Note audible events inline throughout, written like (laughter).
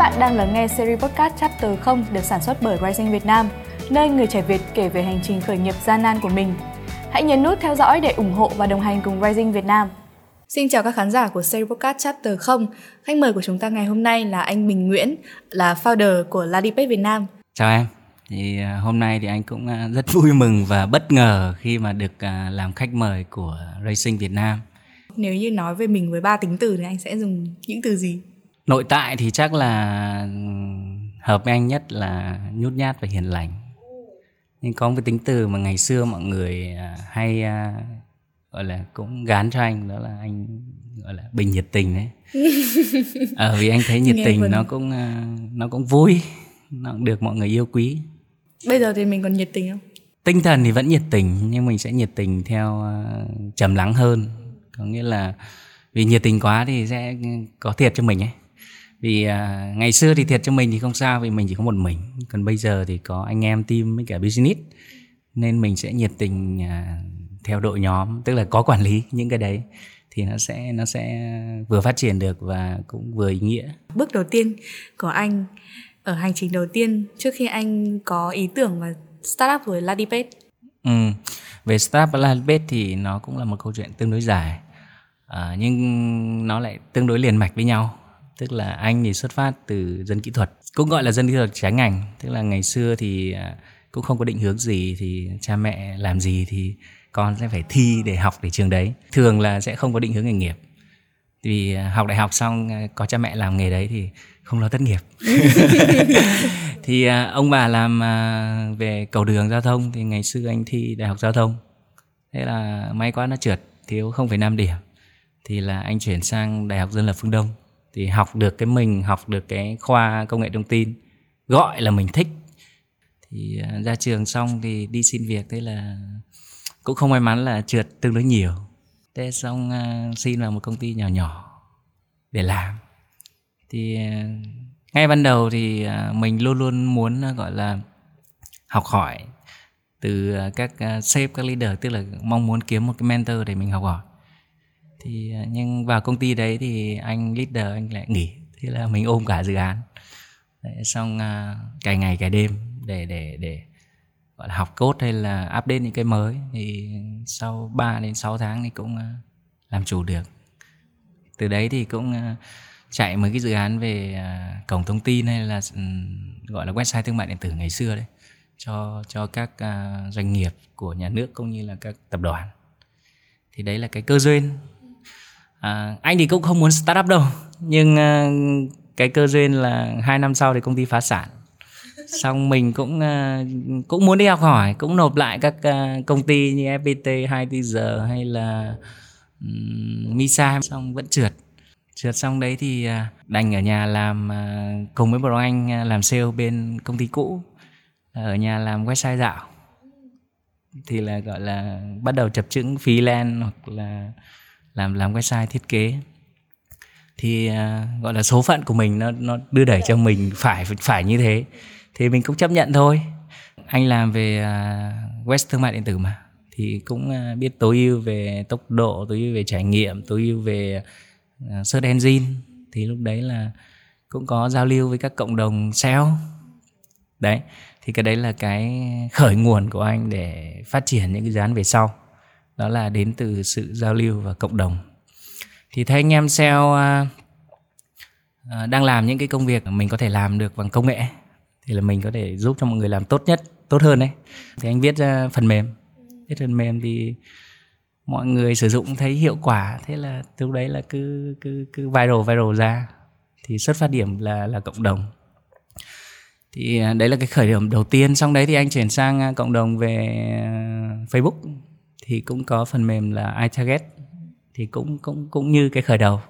bạn đang lắng nghe series podcast Chapter 0 được sản xuất bởi Rising Việt Nam, nơi người trẻ Việt kể về hành trình khởi nghiệp gian nan của mình. Hãy nhấn nút theo dõi để ủng hộ và đồng hành cùng Rising Việt Nam. Xin chào các khán giả của series podcast Chapter 0. Khách mời của chúng ta ngày hôm nay là anh Bình Nguyễn, là founder của Ladipay Việt Nam. Chào em. Thì à, hôm nay thì anh cũng à, rất (laughs) vui mừng và bất ngờ khi mà được à, làm khách mời của Racing Việt Nam. Nếu như nói về mình với ba tính từ thì anh sẽ dùng những từ gì? Nội tại thì chắc là hợp với anh nhất là nhút nhát và hiền lành. Nhưng có một cái tính từ mà ngày xưa mọi người hay gọi là cũng gán cho anh đó là anh gọi là bình nhiệt tình đấy. (laughs) Ờ vì anh thấy nhiệt Nghe tình nó cũng nó cũng vui, nó cũng được mọi người yêu quý. Bây giờ thì mình còn nhiệt tình không? Tinh thần thì vẫn nhiệt tình nhưng mình sẽ nhiệt tình theo trầm lắng hơn. Có nghĩa là vì nhiệt tình quá thì sẽ có thiệt cho mình ấy vì uh, ngày xưa thì thiệt cho mình thì không sao vì mình chỉ có một mình còn bây giờ thì có anh em team với cả business nên mình sẽ nhiệt tình uh, theo đội nhóm tức là có quản lý những cái đấy thì nó sẽ nó sẽ vừa phát triển được và cũng vừa ý nghĩa bước đầu tiên của anh ở hành trình đầu tiên trước khi anh có ý tưởng và startup với Ladipet? Ừ. Về startup Ladipet thì nó cũng là một câu chuyện tương đối dài à, nhưng nó lại tương đối liền mạch với nhau tức là anh thì xuất phát từ dân kỹ thuật cũng gọi là dân kỹ thuật trái ngành. Tức là ngày xưa thì à, cũng không có định hướng gì thì cha mẹ làm gì thì con sẽ phải thi để học để trường đấy. Thường là sẽ không có định hướng nghề nghiệp. Vì à, học đại học xong à, có cha mẹ làm nghề đấy thì không lo thất nghiệp. (laughs) Thì ông bà làm về cầu đường giao thông thì ngày xưa anh thi đại học giao thông. Thế là may quá nó trượt thiếu 0,5 điểm. Thì là anh chuyển sang đại học dân lập phương đông thì học được cái mình, học được cái khoa công nghệ thông tin, gọi là mình thích. Thì à, ra trường xong thì đi xin việc, thế là cũng không may mắn là trượt tương đối nhiều. Thế xong à, xin vào một công ty nhỏ nhỏ để làm. Thì à, ngay ban đầu thì mình luôn luôn muốn gọi là học hỏi từ các sếp, các leader, tức là mong muốn kiếm một cái mentor để mình học hỏi thì à, nhưng vào công ty đấy thì anh leader anh lại nghỉ thế là mình ôm cả dự án. Đấy, xong à, uh, cày ngày cày đêm để để để gọi là học cốt hay là update những cái mới thì sau 3 đến 6 tháng thì cũng uh, làm chủ được. Từ đấy thì cũng uh, chạy mấy cái dự án về uh, cổng thông tin hay là ừ, gọi là website thương mại điện tử ngày xưa đấy cho cho các doanh nghiệp của nhà nước cũng như là các tập đoàn. Thì đấy là cái cơ duyên à, anh thì cũng không muốn startup đâu nhưng ờ, cái cơ duyên là hai năm sau thì công ty phá sản. Xong mình cũng uh, cũng muốn đi học hỏi cũng nộp lại các uh, công ty như FPT 2TG hay là um, Misa. Xong vẫn trượt. Trượt xong đấy thì uh, đành ở nhà làm uh, cùng với một anh uh, làm sale bên công ty cũ. Ở nhà làm website dạo. Thì là gọi là bắt đầu chập chững freelance hoặc là làm làm website thiết kế. Thì uh, gọi là số phận của mình nó nó đưa đẩy cho mình phải phải như thế. Thì mình cũng chấp nhận thôi. Anh làm về uh, web thương mại điện tử mà. Thì cũng uh, biết tối ưu về tốc độ tối ưu về trải nghiệm tối ưu về uh, search engine. Thì lúc đấy là cũng có giao lưu với các cộng đồng SEO đấy thì cái đấy là cái khởi nguồn của anh để phát triển những cái dự án về sau đó là đến từ sự giao lưu và cộng đồng. Thì thấy anh em SEO uh, đang làm những cái công việc mình có thể làm được bằng công nghệ thì là mình có thể giúp cho mọi người làm tốt nhất tốt hơn đấy. Thì anh viết ra phần mềm. Viết phần mềm thì mọi người sử dụng thấy hiệu quả. Thế là lúc đấy là cứ cứ cứ viral viral ra. Thì xuất phát điểm là là cộng đồng. Thì đấy là cái khởi điểm đầu tiên. Xong đấy thì anh chuyển sang cộng đồng về Facebook thì cũng có phần mềm là iTarget. Thì cũng cũng cũng như cái khởi đầu,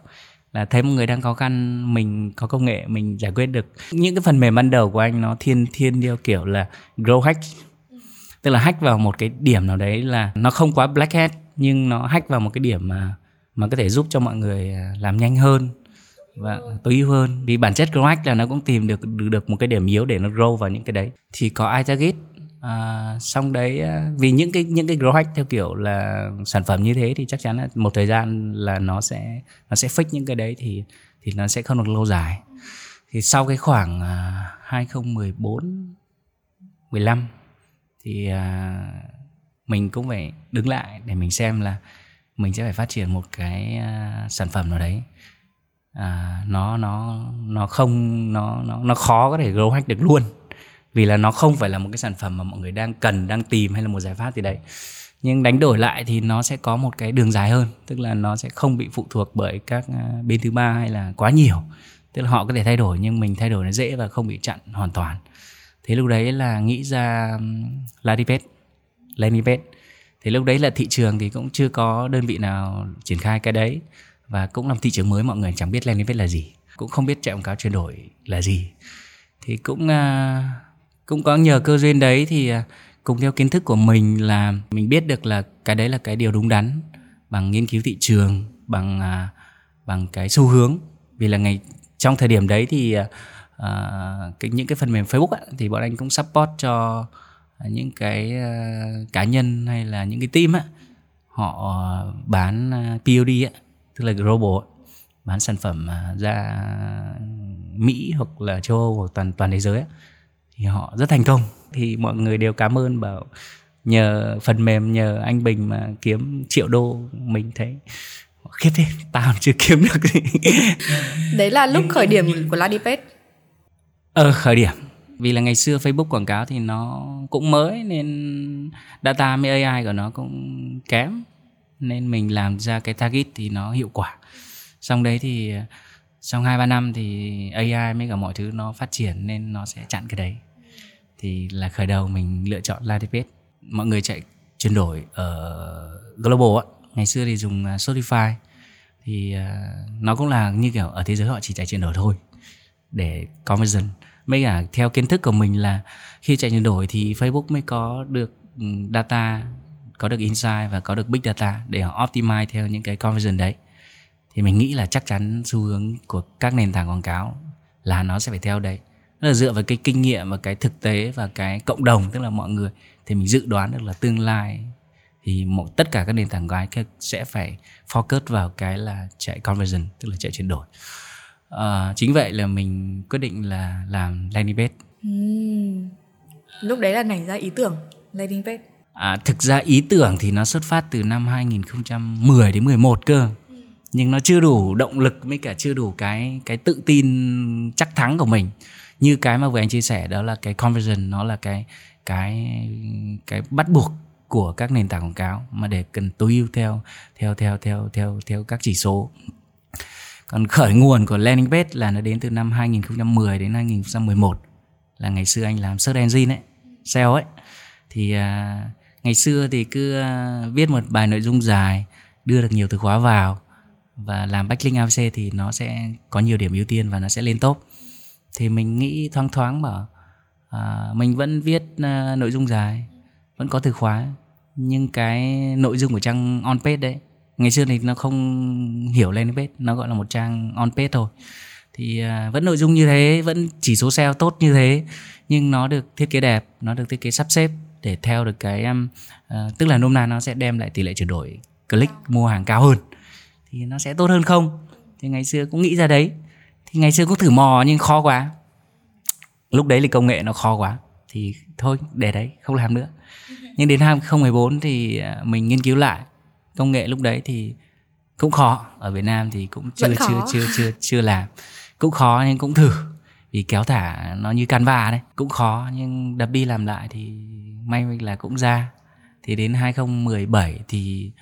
là thấy một người đang khó khăn, mình có công nghệ, mình giải quyết được. Những cái phần mềm ban đầu của anh nó thiên thiên theo kiểu là grow hack. Tức là hack vào một cái điểm nào đấy là nó không quá black hat nhưng nó hack vào một cái điểm mà mà có thể giúp cho mọi người à, làm nhanh hơn và tối ưu hơn. Vì bản chất grow hack là nó cũng tìm được được một cái điểm yếu để nó grow vào những cái đấy. Thì có iTarget à, xong đấy vì những cái những cái grow hack theo kiểu là sản phẩm như thế thì chắc chắn là một thời gian là nó sẽ nó sẽ fix những cái đấy thì thì nó sẽ không được lâu dài. Thì sau cái khoảng à, 2014 15 thì à, mình cũng phải đứng lại để mình xem là mình sẽ phải phát triển một cái à, sản phẩm nào đấy. À, nó nó nó không nó nó nó khó có thể grow hack được luôn vì là nó không phải là một cái sản phẩm mà mọi người đang cần đang tìm hay là một giải pháp gì đấy. Nhưng đánh đổi lại thì nó sẽ có một cái đường dài hơn. Tức là nó sẽ không bị phụ thuộc bởi các à, bên thứ ba hay là quá nhiều. Tức là họ có thể thay đổi nhưng mình thay đổi nó dễ và không bị chặn hoàn toàn. Thế lúc đấy là nghĩ ra Ladipet, Lenipet. Thế thì lúc đấy là thị trường thì cũng chưa có đơn vị nào triển khai cái đấy. Và cũng là thị trường mới mọi người chẳng biết Lenipet là gì. Cũng không biết chạy quảng cáo chuyển đổi là gì. Thì cũng uh, cũng có nhờ cơ duyên đấy thì à, cùng theo kiến thức của mình là mình biết được là cái đấy là cái điều đúng đắn bằng nghiên cứu thị trường bằng à, bằng cái xu hướng. Vì là ngày trong thời điểm đấy thì uh, cái những cái phần mềm Facebook ấy, thì bọn anh cũng support cho những cái uh, cá nhân hay là những cái team á họ bán uh, POD á tức là global bán sản phẩm uh, ra Mỹ hoặc là châu Âu hoặc toàn toàn thế giới á, thì họ rất thành công. Thì mọi người đều cảm ơn bảo nhờ phần mềm nhờ anh Bình mà kiếm triệu đô mình thấy. Khiếp thế tao chưa kiếm được gì. (laughs) Đấy là lúc khởi điểm của Ladipet. Ờ khởi điểm. Vì là ngày xưa Facebook quảng cáo thì nó cũng mới nên data với AI của nó cũng kém. Nên mình làm ra cái target thì nó hiệu quả. Xong đấy thì trong hai ba năm thì AI với cả mọi thứ nó phát triển nên nó sẽ chặn cái đấy thì là khởi đầu mình lựa chọn Ladipet mọi người chạy chuyển đổi ở global á. Ngày xưa thì dùng à, Spotify. Thì à, nó cũng là như kiểu ở thế giới họ chỉ chạy chuyển đổi thôi, để conversion mấy cả theo kiến thức của mình là khi chạy chuyển đổi thì Facebook mới có được ừ, data, có được insight và có được big data để họ optimize theo những cái conversion đấy. Thì mình nghĩ là chắc chắn xu hướng của các nền tảng quảng cáo là nó sẽ phải theo đấy. Đó là dựa vào cái kinh nghiệm và cái thực tế và cái cộng đồng tức là mọi người thì mình dự đoán được là tương lai thì một tất cả các nền tảng cáo sẽ phải focus vào cái là chạy conversion tức là chạy chuyển đổi. À, chính vậy là mình quyết định là làm landing page. Uhm. lúc đấy là nảy ra ý tưởng landing page. À, thực ra ý tưởng thì nó xuất phát từ năm 2010 đến 11 cơ. Nhưng nó chưa đủ động lực với cả chưa đủ cái cái tự tin chắc thắng của mình như cái mà vừa anh chia sẻ đó là cái conversion nó là cái cái cái bắt buộc của các nền tảng quảng cáo mà để cần tối ưu theo theo theo theo theo theo các chỉ số. Còn khởi nguồn của landing page là nó đến từ năm 2010 đến 2011 là ngày xưa anh làm search engine ấy SEO ấy. Thì à, ngày xưa thì cứ à, viết một bài nội dung dài đưa được nhiều từ khóa vào và làm backlink AVC thì nó sẽ có nhiều điểm ưu tiên và nó sẽ lên top thì mình nghĩ thoáng thoáng bảo à, mình vẫn viết à, nội dung dài vẫn có từ khóa. Nhưng cái nội dung của trang on page đấy ngày xưa thì nó không hiểu lên page nó gọi là một trang on page thôi. Thì à, vẫn nội dung như thế vẫn chỉ số SEO tốt như thế nhưng nó được thiết kế đẹp nó được thiết kế sắp xếp để theo được cái uh, tức là nôm na nó sẽ đem lại tỷ lệ chuyển đổi click mua hàng cao hơn. Thì nó sẽ tốt hơn không? Thì ngày xưa cũng nghĩ ra đấy thì ngày xưa cũng thử mò nhưng khó quá. Lúc đấy thì công nghệ nó khó quá. Thì thôi để đấy không làm nữa. Nhưng đến 2014 thì à, mình nghiên cứu lại. Công nghệ lúc đấy thì cũng khó. Ở Việt Nam thì cũng chưa chưa chưa chưa chưa làm. Cũng khó nhưng cũng thử. Vì kéo thả nó như Canva đấy. Cũng khó nhưng đập đi làm lại thì may là cũng ra. Thì đến 2017 thì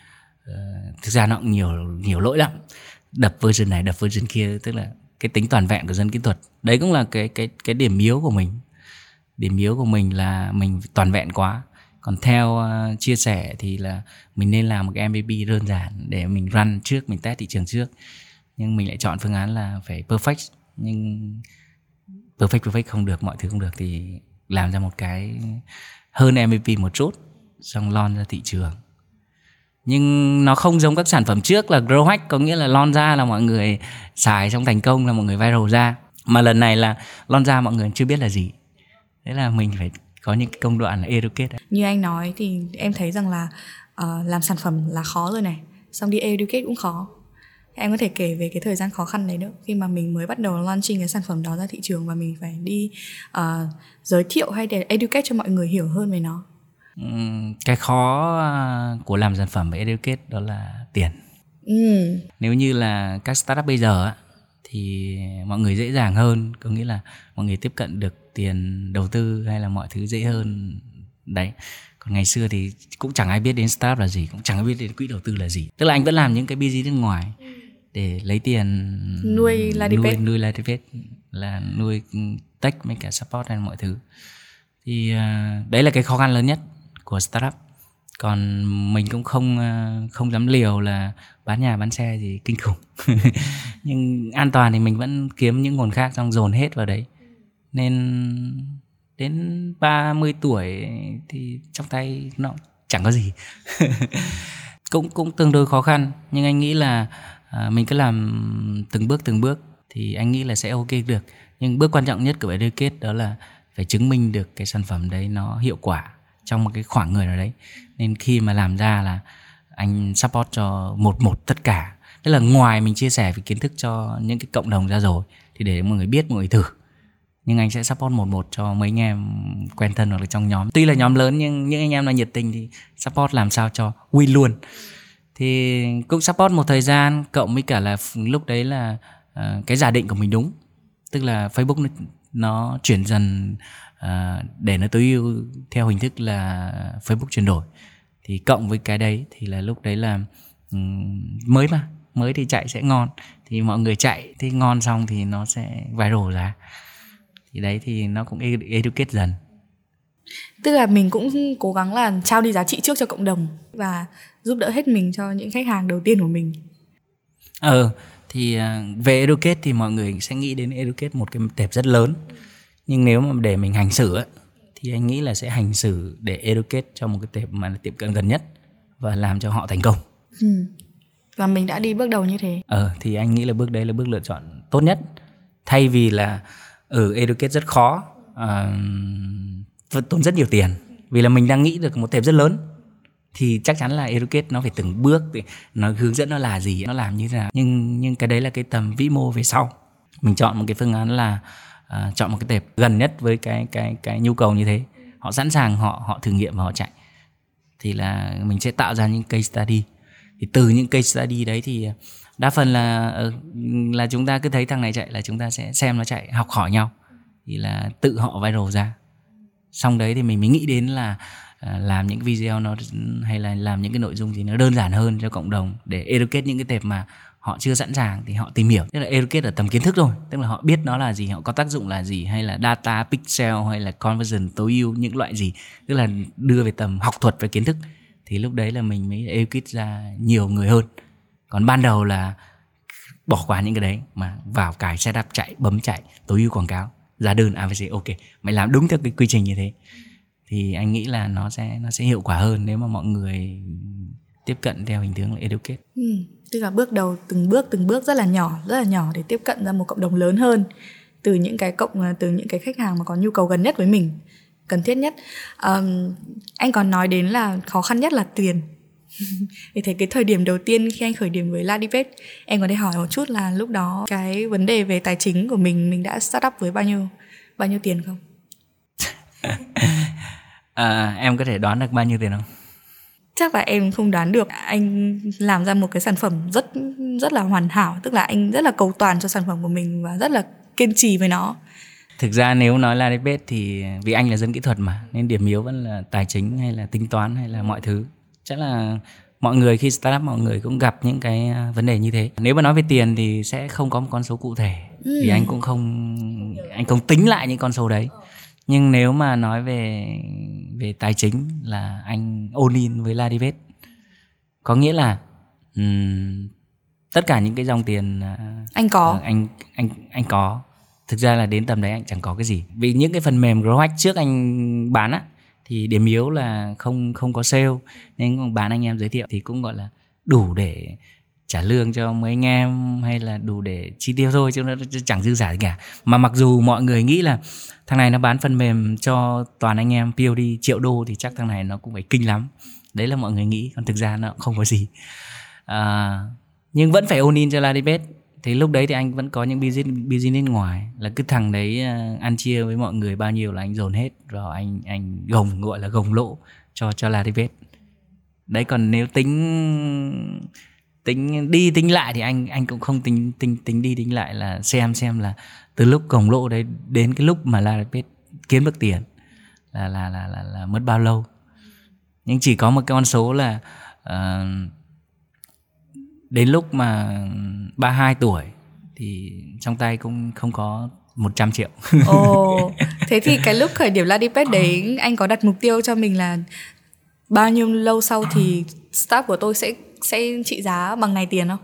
uh, thực ra nó cũng nhiều nhiều lỗi lắm. Đập version này đập version kia tức là cái tính toàn vẹn của dân kỹ thuật. Đấy cũng là cái cái cái điểm yếu của mình. Điểm yếu của mình là mình toàn vẹn quá. Còn theo uh, chia sẻ thì là mình nên làm một cái MVP đơn giản để mình run trước mình test thị trường trước. Nhưng mình lại chọn phương án là phải perfect. Nhưng perfect perfect không được mọi thứ không được thì làm ra một cái hơn MVP một chút xong lon ra thị trường nhưng nó không giống các sản phẩm trước là grow hack có nghĩa là lon ra là mọi người xài xong thành công là mọi người viral ra. Mà lần này là lon ra mọi người chưa biết là gì. Thế là mình phải có những cái công đoạn là educate như anh nói thì em thấy rằng là uh, làm sản phẩm là khó rồi này. Xong đi educate cũng khó. Em có thể kể về cái thời gian khó khăn đấy nữa. Khi mà mình mới bắt đầu launching cái sản phẩm đó ra thị trường và mình phải đi uh, giới thiệu hay để educate cho mọi người hiểu hơn về nó cái khó à, của làm sản phẩm về educate đó là tiền. Ừ. nếu như là các startup bây giờ thì mọi người dễ dàng hơn có nghĩa là mọi người tiếp cận được tiền đầu tư hay là mọi thứ dễ hơn. Đấy còn ngày xưa thì cũng chẳng ai biết đến startup là gì cũng chẳng ai biết đến quỹ đầu tư là gì. Tức là anh vẫn làm những cái business bên ngoài để lấy tiền nuôi nuôi nuôi Ladipet là nuôi tech với cả support hay mọi thứ. Thì uh, đấy là cái khó khăn lớn nhất của startup. Còn mình cũng không ờ, không dám liều là bán nhà bán xe gì kinh khủng. (laughs) Nhưng an toàn thì mình vẫn kiếm những nguồn khác xong dồn hết vào đấy. Nên đến 30 tuổi thì trong tay nó chẳng có gì. (laughs) Cũng cũng tương đối khó khăn. Nhưng anh nghĩ là à, mình cứ làm từng bước từng bước thì anh nghĩ là sẽ ok được. Nhưng bước quan trọng nhất của bài kết đó là phải chứng minh được cái sản phẩm đấy nó hiệu quả trong một cái khoảng người nào đấy. Nên khi mà làm ra là anh support cho một một tất cả. Tức là ngoài mình chia sẻ về kiến thức cho những cái cộng đồng ra rồi thì để mọi người biết mọi người thử. Nhưng anh sẽ support một một cho mấy anh em quen thân hoặc là trong nhóm. Tuy là nhóm lớn nhưng những anh em là nhiệt tình thì support làm sao cho win luôn. Thì cũng support một thời gian cộng với cả là lúc đấy là uh, cái giả định của mình đúng. Tức là facebook nó, nó chuyển dần uh, để nó tối ưu theo hình thức là facebook chuyển đổi. Thì cộng với cái đấy thì là lúc đấy là um, mới mà mới thì chạy sẽ ngon. Thì mọi người chạy thì ngon xong thì nó sẽ viral ra. Thì đấy thì nó cũng educate dần. Tức là mình cũng cố gắng là trao đi giá trị trước cho cộng đồng và giúp đỡ hết mình cho những khách hàng đầu tiên của mình. Ờ thì à, về educate thì mọi người sẽ nghĩ đến educate một cái tệp rất lớn nhưng nếu mà để mình hành xử thì anh nghĩ là sẽ hành xử để educate cho một cái tệp mà tiệm cận gần nhất và làm cho họ thành công. Ừ. và mình đã đi bước đầu như thế. Ờ thì anh nghĩ là bước đấy là bước lựa chọn tốt nhất. Thay vì là ở ừ, educate rất khó uh, tốn rất nhiều tiền. Vì là mình đang nghĩ được một tệp rất lớn thì chắc chắn là educate nó phải từng bước nó hướng dẫn nó là gì nó làm như thế nào. Nhưng nhưng cái đấy là cái tầm vĩ mô về sau. Mình chọn một cái phương án là uh, chọn một cái tệp gần nhất với cái cái cái nhu cầu như thế. Họ sẵn sàng họ họ thử nghiệm và họ chạy. Thì là mình sẽ tạo ra những case study. Thì từ những case study đấy thì đa phần là ờ, là chúng ta cứ thấy thằng này chạy là chúng ta sẽ xem nó chạy học hỏi nhau. Thì là tự họ viral ra. Xong đấy thì mình mới nghĩ đến là ờ, làm những video nó hay là làm những cái nội dung gì nó đơn giản hơn cho cộng đồng để educate những cái tệp mà họ chưa sẵn sàng thì họ tìm hiểu. Tức là educate ở tầm kiến thức rồi tức là họ biết nó là gì họ có tác dụng là gì hay là data pixel hay là conversion tối ưu những loại gì. Tức là đưa về tầm học thuật và kiến thức. Thì lúc đấy là mình mới educate ra nhiều người hơn. Còn ban đầu là bỏ qua những cái đấy mà vào cài setup chạy bấm chạy tối ưu quảng cáo. Giá đơn à, AVC ok mày làm đúng theo cái quy trình như thế. Thì anh nghĩ là nó sẽ nó sẽ hiệu quả hơn nếu mà mọi người tiếp cận theo hình tướng là educate. Ừ, tức là bước đầu từng bước từng bước rất là nhỏ rất là nhỏ để tiếp cận ra một cộng đồng lớn hơn từ những cái cộng à, từ những cái khách hàng mà có nhu cầu gần nhất với mình cần thiết nhất. Um, anh còn nói đến là khó khăn nhất là tiền. (laughs) Thì thấy cái thời điểm đầu tiên khi anh khởi điểm với Ladipet em có thể hỏi một chút là lúc đó cái vấn đề về tài chính của mình mình đã start up với bao nhiêu bao nhiêu tiền không? (laughs) À, em có thể đoán được bao nhiêu tiền không? Chắc là em không đoán được. Anh làm ra một cái sản phẩm rất rất là hoàn hảo tức là anh rất là cầu toàn cho sản phẩm của mình và rất là kiên trì với nó. Thực ra nếu nói là Ladipet thì vì anh là dân kỹ thuật mà nên điểm yếu vẫn là tài chính hay là tính toán hay là mọi thứ. Chắc là mọi người khi startup mọi người cũng gặp những cái à, vấn đề như thế. Nếu mà nói về tiền thì sẽ không có một con số cụ thể ừ. vì anh cũng không anh không tính lại những con số đấy nhưng nếu mà nói về về tài chính là anh all in với Ladivet có nghĩa là um, tất cả những cái dòng tiền à, anh có. uh, anh anh anh có. Thực ra là đến tầm đấy anh chẳng có cái gì. Vì những cái phần mềm growhack trước anh bán á thì điểm yếu là không không có sale. Nên bán anh em giới thiệu thì cũng gọi là đủ để trả lương cho mấy anh em hay là đủ để chi tiêu thôi chứ nó chẳng dư giả gì cả. Mà mặc dù mọi người nghĩ là thằng này nó bán phần mềm cho toàn anh em POD triệu đô thì chắc thằng này nó cũng phải kinh lắm. Đấy là mọi người nghĩ còn thực ra nó không có gì. À, nhưng vẫn phải ôn in cho Ladibet thì lúc đấy thì anh vẫn có những business business ngoài. Là cứ thằng đấy à, ăn chia với mọi người bao nhiêu là anh dồn hết rồi anh anh gồng gọi là gồng lỗ cho cho Ladibet đấy còn nếu tính tính đi tính lại thì anh anh cũng không tính tính tính đi tính lại là xem xem là từ lúc gồng lỗ đấy đến cái lúc mà Ladipet kiếm được tiền là là là là, là mất bao lâu nhưng chỉ có một cái con số là uh, đến lúc mà 32 tuổi thì trong tay cũng không có 100 triệu. Ồ, (laughs) thế thì cái lúc khởi điểm Ladipet đấy anh có đặt mục tiêu cho mình là bao nhiêu lâu sau thì startup của tôi sẽ sẽ trị giá bằng này tiền không?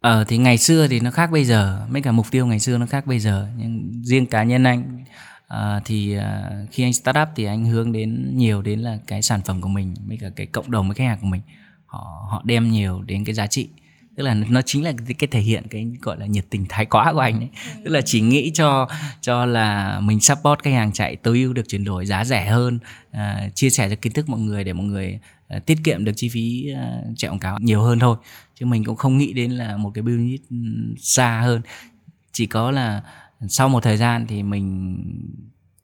Ờ thì ngày xưa thì nó khác bây giờ, mấy cả mục tiêu ngày xưa nó khác bây giờ. Nhưng riêng cá nhân anh à, thì à, khi anh start up thì anh hướng đến nhiều đến là cái sản phẩm của mình, mấy cả cái cộng đồng với khách hàng của mình. Họ họ đem nhiều đến cái giá trị tức là nó chính là cái, cái thể hiện cái gọi là nhiệt tình thái quá của anh ấy tức là chỉ nghĩ cho cho là mình support khách hàng chạy tối ưu được chuyển đổi giá rẻ hơn à, chia sẻ cho kiến thức mọi người để mọi người Ờ, tiết kiệm được chi phí ờ, chạy quảng cáo nhiều hơn thôi. Chứ mình cũng không nghĩ đến là một cái business ừ, xa hơn. Chỉ có là sau một thời gian thì mình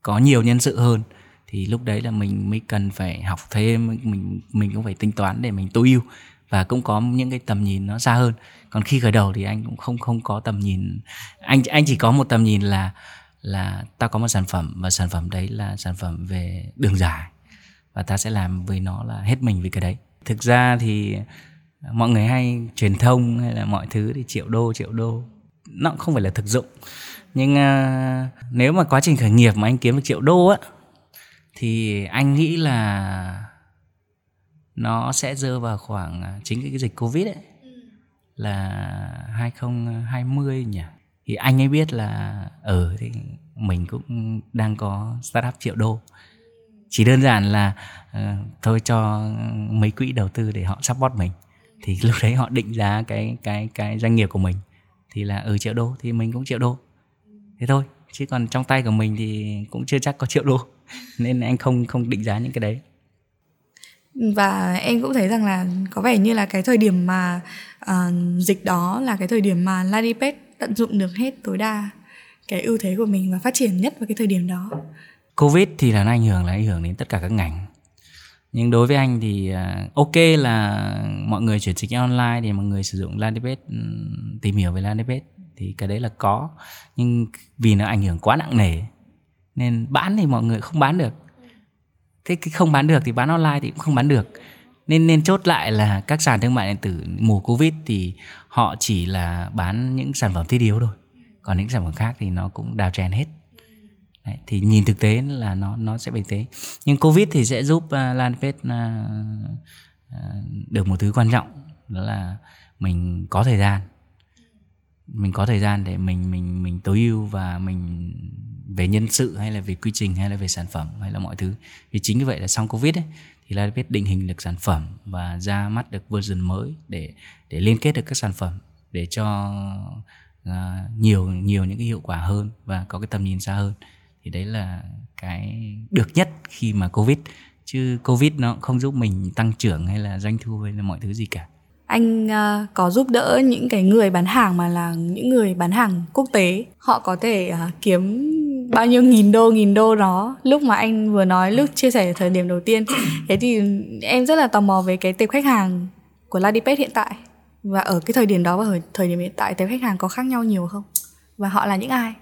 có nhiều nhân sự hơn. Thì lúc đấy là mình mới cần phải học thêm, mình mình cũng phải tính toán để mình tối ưu. Và cũng có những cái tầm nhìn nó xa hơn. Còn khi khởi đầu thì anh cũng không không có tầm nhìn. Anh anh chỉ có một tầm nhìn là là ta có một sản phẩm và sản phẩm đấy là sản phẩm về đường dài và ta sẽ làm với nó là hết mình vì cái đấy. Thực ra thì mọi người hay truyền thông hay là mọi thứ thì triệu đô triệu đô. Nó cũng không phải là thực dụng. Nhưng uh, nếu mà quá trình khởi nghiệp mà anh kiếm được triệu đô á thì anh nghĩ là nó sẽ rơi vào khoảng à, chính cái, cái dịch covid ấy là 2020 nhỉ? Thì anh ấy biết là ở ừ, thì mình cũng đang có startup triệu đô chỉ đơn giản là uh, thôi cho mấy quỹ đầu tư để họ support mình. Thì (laughs) lúc đấy họ định giá cái cái cái doanh nghiệp của mình. Thì là ở ừ, triệu đô thì mình cũng triệu đô. Thế thôi chứ còn trong tay của mình thì cũng chưa chắc có triệu đô. (laughs) Nên anh không không định giá những cái đấy. Và em cũng thấy rằng là có vẻ như là cái thời điểm mà uh, dịch đó là cái thời điểm mà Ladipet tận dụng được hết tối đa cái ưu thế của mình và phát triển nhất vào cái thời điểm đó. Covid thì là nó ảnh hưởng, là ảnh hưởng đến tất cả các ngành. Nhưng đối với anh thì à, ok là mọi người chuyển dịch online thì mọi người sử dụng Ladipet ừ, tìm hiểu về Ladipet thì cái đấy là có. Nhưng vì nó ảnh hưởng quá nặng nề, nên bán thì mọi người không bán được. Thế cái không bán được thì bán online thì cũng không bán được. Nên nên chốt lại là các sàn thương mại điện tử mùa covid thì họ chỉ là bán những sản phẩm thiết yếu thôi. Còn những sản phẩm khác thì nó cũng đào trend hết. Đấy, thì nhìn thực tế là nó nó sẽ bình thế nhưng covid thì sẽ giúp à, uh, Lanpage uh, à, uh, à, được một thứ quan trọng đó là mình có thời gian. Mình có thời gian để mình mình mình tối ưu và mình về nhân sự hay là về quy trình hay là về sản phẩm hay là mọi thứ. Vì chính như vậy là sau covid ấy, thì là biết định hình được sản phẩm và ra mắt được version mới để để liên kết được các sản phẩm để cho uh, nhiều nhiều những cái hiệu quả hơn và có cái tầm nhìn xa hơn thì đấy là cái được nhất khi mà covid. Chứ covid nó không giúp mình tăng trưởng hay là doanh thu hay là mọi thứ gì cả. Anh uh, có giúp đỡ những cái người bán hàng mà là những người bán hàng quốc tế? Họ có thể uh, kiếm bao nhiêu nghìn đô nghìn đô đó. Lúc mà anh vừa nói lúc chia sẻ thời điểm đầu tiên (coughs) thế thì em rất là tò mò về cái tệp khách hàng của Ladipet hiện tại. Và ở cái thời điểm đó và ở thời điểm hiện tại tệp khách hàng có khác nhau nhiều không? Và họ là những ai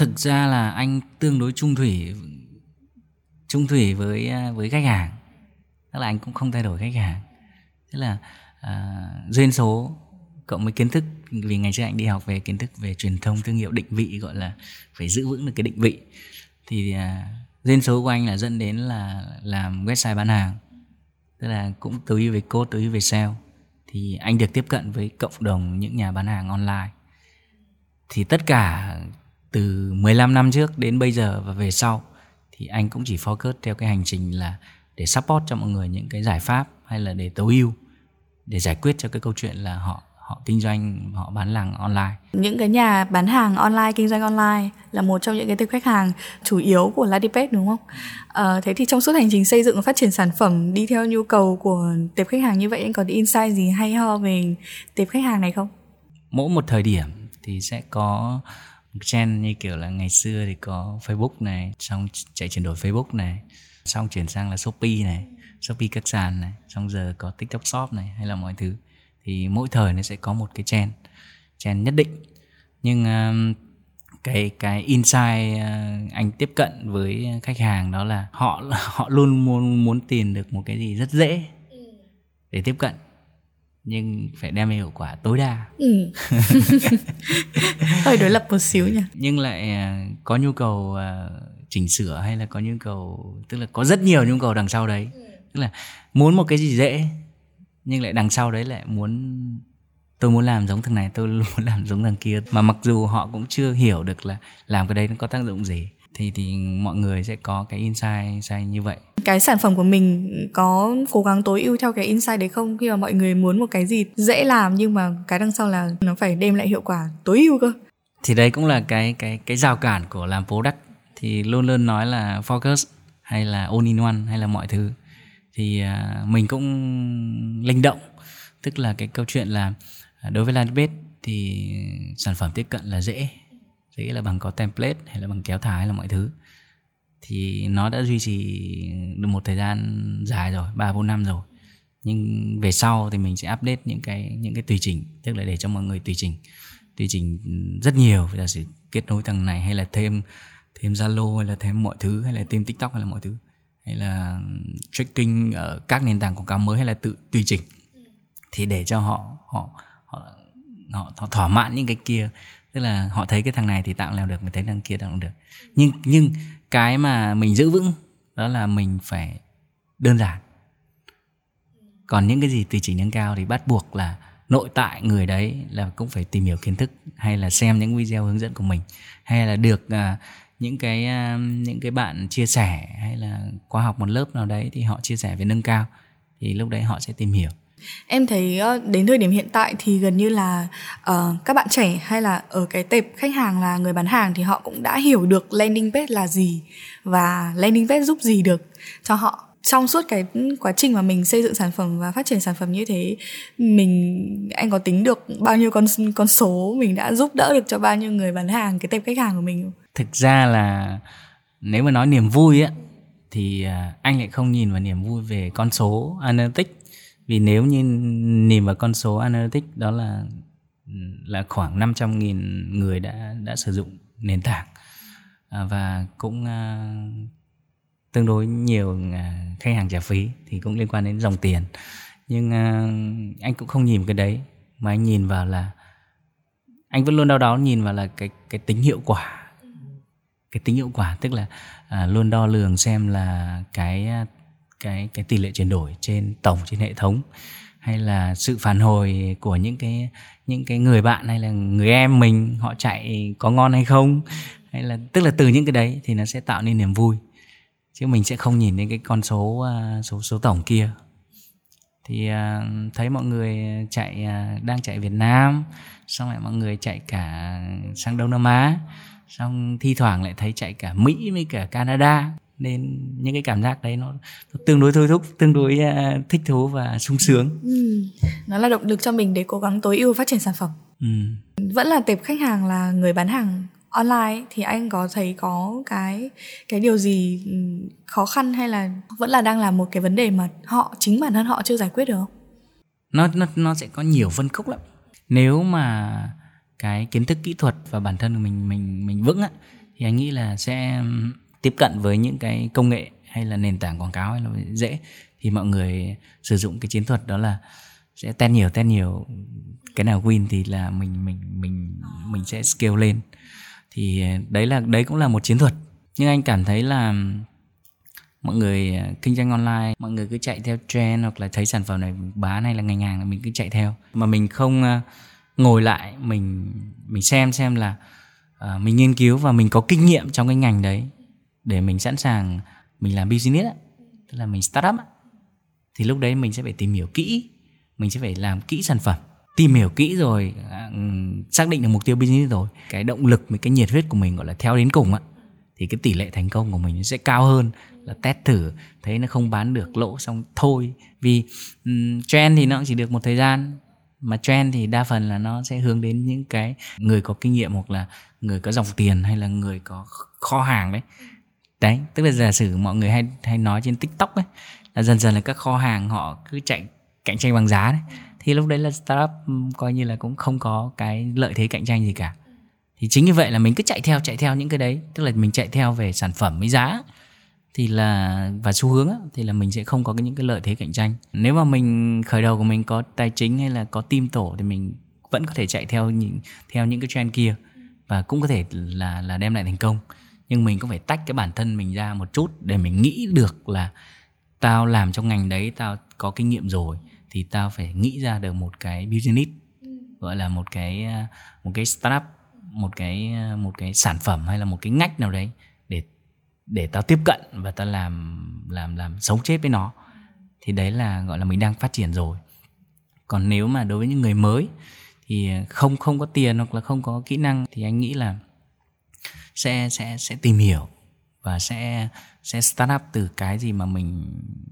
thực ra là anh tương đối trung thủy trung thủy với à, với khách hàng. Tức là anh cũng không thay đổi khách hàng. Tức là à, duyên số cộng với kiến thức vì ngày xưa anh đi học về kiến thức về truyền thông thương hiệu định vị gọi là phải giữ vững được cái định vị. Thì à, duyên số của anh là dẫn đến là làm website bán hàng. Tức là cũng tối ưu về code tối ưu về sale. Thì anh được tiếp cận với cộng đồng những nhà bán hàng online. Thì tất cả từ 15 năm trước đến bây giờ và về sau thì anh cũng chỉ focus theo cái hành trình là để support cho mọi người những cái giải pháp hay là để tối ưu để giải quyết cho cái câu chuyện là họ họ kinh doanh họ bán hàng online những cái nhà bán hàng online kinh doanh online là một trong những cái tệp khách hàng chủ yếu của Ladipet đúng không? À, thế thì trong suốt hành trình xây dựng và phát triển sản phẩm đi theo nhu cầu của tệp khách hàng như vậy anh có insight gì hay ho về tệp khách hàng này không? mỗi một thời điểm thì sẽ có trend như kiểu là ngày xưa thì có Facebook này xong chạy chuyển đổi Facebook này xong chuyển sang là Shopee này Shopee các sàn này xong giờ có TikTok Shop này hay là mọi thứ. Thì mỗi thời nó sẽ có một cái trend trend nhất định. Nhưng uh, cái cái insight uh, anh tiếp cận với khách hàng đó là họ (laughs) họ luôn muốn muốn tìm được một cái gì rất dễ để tiếp cận nhưng phải đem hiệu quả tối đa. Ừ. (laughs) hơi đối lập một xíu nhỉ. Nhưng lại uh, có nhu cầu uh, chỉnh sửa hay là có nhu cầu tức là có rất nhiều nhu cầu đằng sau đấy. Tức là muốn một cái gì dễ nhưng lại đằng sau đấy lại muốn tôi muốn làm giống thằng này tôi (laughs) muốn làm giống thằng kia. Mà mặc dù họ cũng chưa hiểu được là làm cái đấy nó có tác dụng gì thì thì mọi người sẽ có cái insight, insight như vậy. Cái sản phẩm của mình có cố gắng tối ưu theo cái insight đấy không? Khi mà mọi người muốn một cái gì dễ làm nhưng mà cái đằng sau là nó phải đem lại hiệu quả tối ưu cơ. Thì đấy cũng là cái cái cái rào cản của làm product. Thì luôn luôn nói là focus hay là all in one hay là mọi thứ. Thì uh, mình cũng linh động. Tức là cái câu chuyện là à, đối với Landbase thì sản phẩm tiếp cận là dễ dễ là bằng có template hay là bằng kéo thả hay là mọi thứ. Thì nó đã duy trì được một thời gian dài rồi ba bốn năm rồi. Nhưng về sau thì mình sẽ update những cái những cái tùy chỉnh tức là để cho mọi người tùy chỉnh tùy chỉnh rất nhiều. Giả sử kết nối thằng này hay là thêm thêm zalo hay là thêm mọi thứ hay là thêm tiktok hay là mọi thứ. Hay là tracking ở các nền tảng quảng cáo mới hay là tự tùy chỉnh. Thì để cho họ họ họ họ, họ thỏa mãn những cái kia tức là họ thấy cái thằng này thì tạo làm được mình thấy thằng kia tạo làm được. Nhưng nhưng cái mà mình giữ vững đó là mình phải đơn giản. Còn những cái gì tùy chỉnh nâng cao thì bắt buộc là nội tại người đấy là cũng phải tìm hiểu kiến thức hay là xem những video hướng dẫn của mình hay là được uh, những cái uh, những cái bạn chia sẻ hay là qua học một lớp nào đấy thì họ chia sẻ về nâng cao thì lúc đấy họ sẽ tìm hiểu em thấy ờ, đến thời điểm hiện tại thì gần như là uh, các bạn trẻ hay là ở cái tệp khách hàng là người bán hàng thì họ cũng đã hiểu được landing page là gì và landing page giúp gì được cho họ. Trong suốt cái quá trình mà mình xây dựng sản phẩm và phát triển sản phẩm như thế mình anh có tính được bao nhiêu con con số mình đã giúp đỡ được cho bao nhiêu người bán hàng cái tệp khách hàng của mình thực ra là nếu mà nói niềm vui á thì à, anh lại không nhìn vào niềm vui về con số analytics vì nếu như nhìn vào con số analytics đó là là khoảng 500 nghìn người đã đã sử dụng nền tảng. À, và cũng à, tương đối nhiều à, khách hàng trả phí thì cũng liên quan đến dòng tiền. Nhưng à, anh cũng không nhìn cái đấy mà anh nhìn vào là anh vẫn luôn đau đáu nhìn vào là cái cái tính hiệu quả. Cái tính hiệu quả tức là à, luôn đo lường xem là cái à, cái cái tỷ lệ chuyển đổi trên tổng, trên hệ thống? Hay là sự phản hồi của những cái những cái người bạn hay là người em mình, họ chạy có ngon hay không? Hay là, tức là từ những cái đấy thì nó sẽ tạo nên niềm vui, chứ mình sẽ không nhìn đến cái con số à, số số tổng kia. Thì à, thấy mọi người chạy à, đang chạy Việt Nam, xong lại mọi người chạy cả sang Đông Nam Á, xong thi thoảng lại thấy chạy cả Mỹ với cả Canada nên những cái cảm giác đấy nó, nó tương đối thôi thúc tương đối uh, thích thú và sung sướng ừ. nó là động lực cho mình để cố gắng tối ưu phát triển sản phẩm ừ. vẫn là tệp khách hàng là người bán hàng online thì anh có thấy có cái cái điều gì ừ, khó khăn hay là vẫn là đang là một cái vấn đề mà họ chính bản thân họ chưa giải quyết được không? Nó nó nó sẽ có nhiều phân khúc lắm. Nếu mà cái kiến thức kỹ thuật và bản thân của mình mình mình vững á thì anh nghĩ là sẽ tiếp cận với những cái công nghệ hay là nền tảng quảng cáo hay là dễ thì mọi người sử dụng cái chiến thuật đó là sẽ ten nhiều ten nhiều. Cái nào win thì là mình mình mình mình sẽ scale lên. Thì ờ, đấy là đấy cũng là một chiến thuật. Nhưng anh cảm thấy là mọi người ờ, kinh doanh online mọi người cứ chạy theo trend hoặc là thấy sản phẩm này bán hay là ngành hàng là mình cứ chạy theo. Mà mình không ờ, ngồi lại mình mình xem xem là uh, mình nghiên cứu và mình có kinh nghiệm trong cái ngành đấy để mình sẵn sàng mình làm business á tức là mình start up á thì lúc đấy mình sẽ phải tìm hiểu kỹ mình sẽ phải làm kỹ sản phẩm. Tìm hiểu kỹ rồi à, ừ, xác định được mục tiêu business rồi cái động lực với cái nhiệt huyết của mình gọi là theo đến cùng á thì cái tỷ lệ thành công của mình sẽ cao hơn là test thử thấy nó không bán được lỗ xong thôi. Vì um, trend thì nó chỉ được một thời gian mà trend thì đa phần là nó sẽ hướng đến những cái người có kinh nghiệm hoặc là người có dòng tiền hay là người có kho hàng đấy đấy, tức là giả sử mọi người hay hay nói trên tiktok ấy, là dần dần là các kho hàng họ cứ chạy cạnh tranh bằng giá đấy. Thì lúc đấy là startup ừ, coi như là cũng không có cái lợi thế cạnh tranh gì cả. Thì chính như vậy là mình cứ chạy theo chạy theo những cái đấy. Tức là mình chạy theo về sản phẩm với giá. Thì là, và xu hướng thì là mình sẽ không có những cái lợi thế cạnh tranh. Nếu mà mình, khởi đầu của mình có tài chính hay là có team tổ thì mình vẫn có thể chạy theo những theo những cái trend kia. Và cũng có thể là là đem lại thành công nhưng mình cũng phải tách cái bản thân mình ra một chút để mình nghĩ được là tao làm trong ngành đấy tao có kinh nghiệm rồi thì tao phải nghĩ ra được một cái business gọi là một cái một cái startup một cái một cái sản phẩm hay là một cái ngách nào đấy để để tao tiếp cận và tao làm làm làm sống chết với nó. Thì đấy là gọi là mình đang phát triển rồi. Còn nếu mà đối với những người mới thì không không có tiền hoặc là không có kỹ năng thì anh nghĩ là sẽ sẽ sẽ tìm hiểu và sẽ sẽ start up từ cái gì mà mình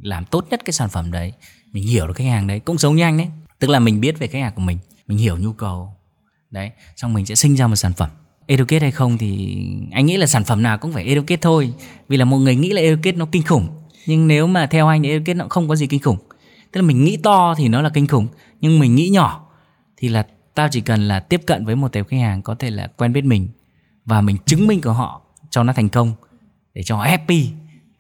làm tốt nhất cái sản phẩm đấy. Mình hiểu được khách hàng đấy, cũng giống như anh đấy tức là mình biết về khách hàng của mình mình hiểu nhu cầu. Đấy, xong mình sẽ sinh ra một sản phẩm. Educate hay không thì anh nghĩ là sản phẩm nào cũng phải educate thôi. Vì là một người nghĩ là educate nó kinh khủng. Nhưng nếu mà theo anh thì educate nó không có gì kinh khủng. Tức là mình nghĩ to thì nó là kinh khủng, nhưng mình nghĩ nhỏ thì là tao chỉ cần là tiếp cận với một tệp khách hàng có thể là quen biết mình và mình chứng minh của họ cho nó thành công để cho họ happy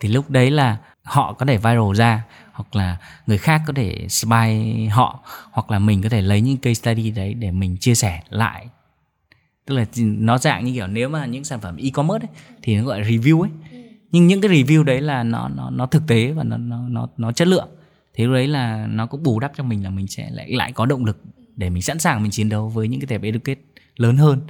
thì lúc đấy là họ có thể viral ra hoặc là người khác có thể spy họ hoặc là mình có thể lấy những case study đấy để mình chia sẻ lại. Tức là nó dạng như kiểu nếu mà những sản phẩm e-commerce ấy, thì nó gọi là review ấy. Nhưng những cái review đấy là nó nó nó thực tế và nó nó nó nó chất lượng. Thế đấy là nó cũng bù đắp cho mình là mình sẽ lại lại có động lực để mình sẵn sàng mình chiến đấu với những cái tệp educate lớn hơn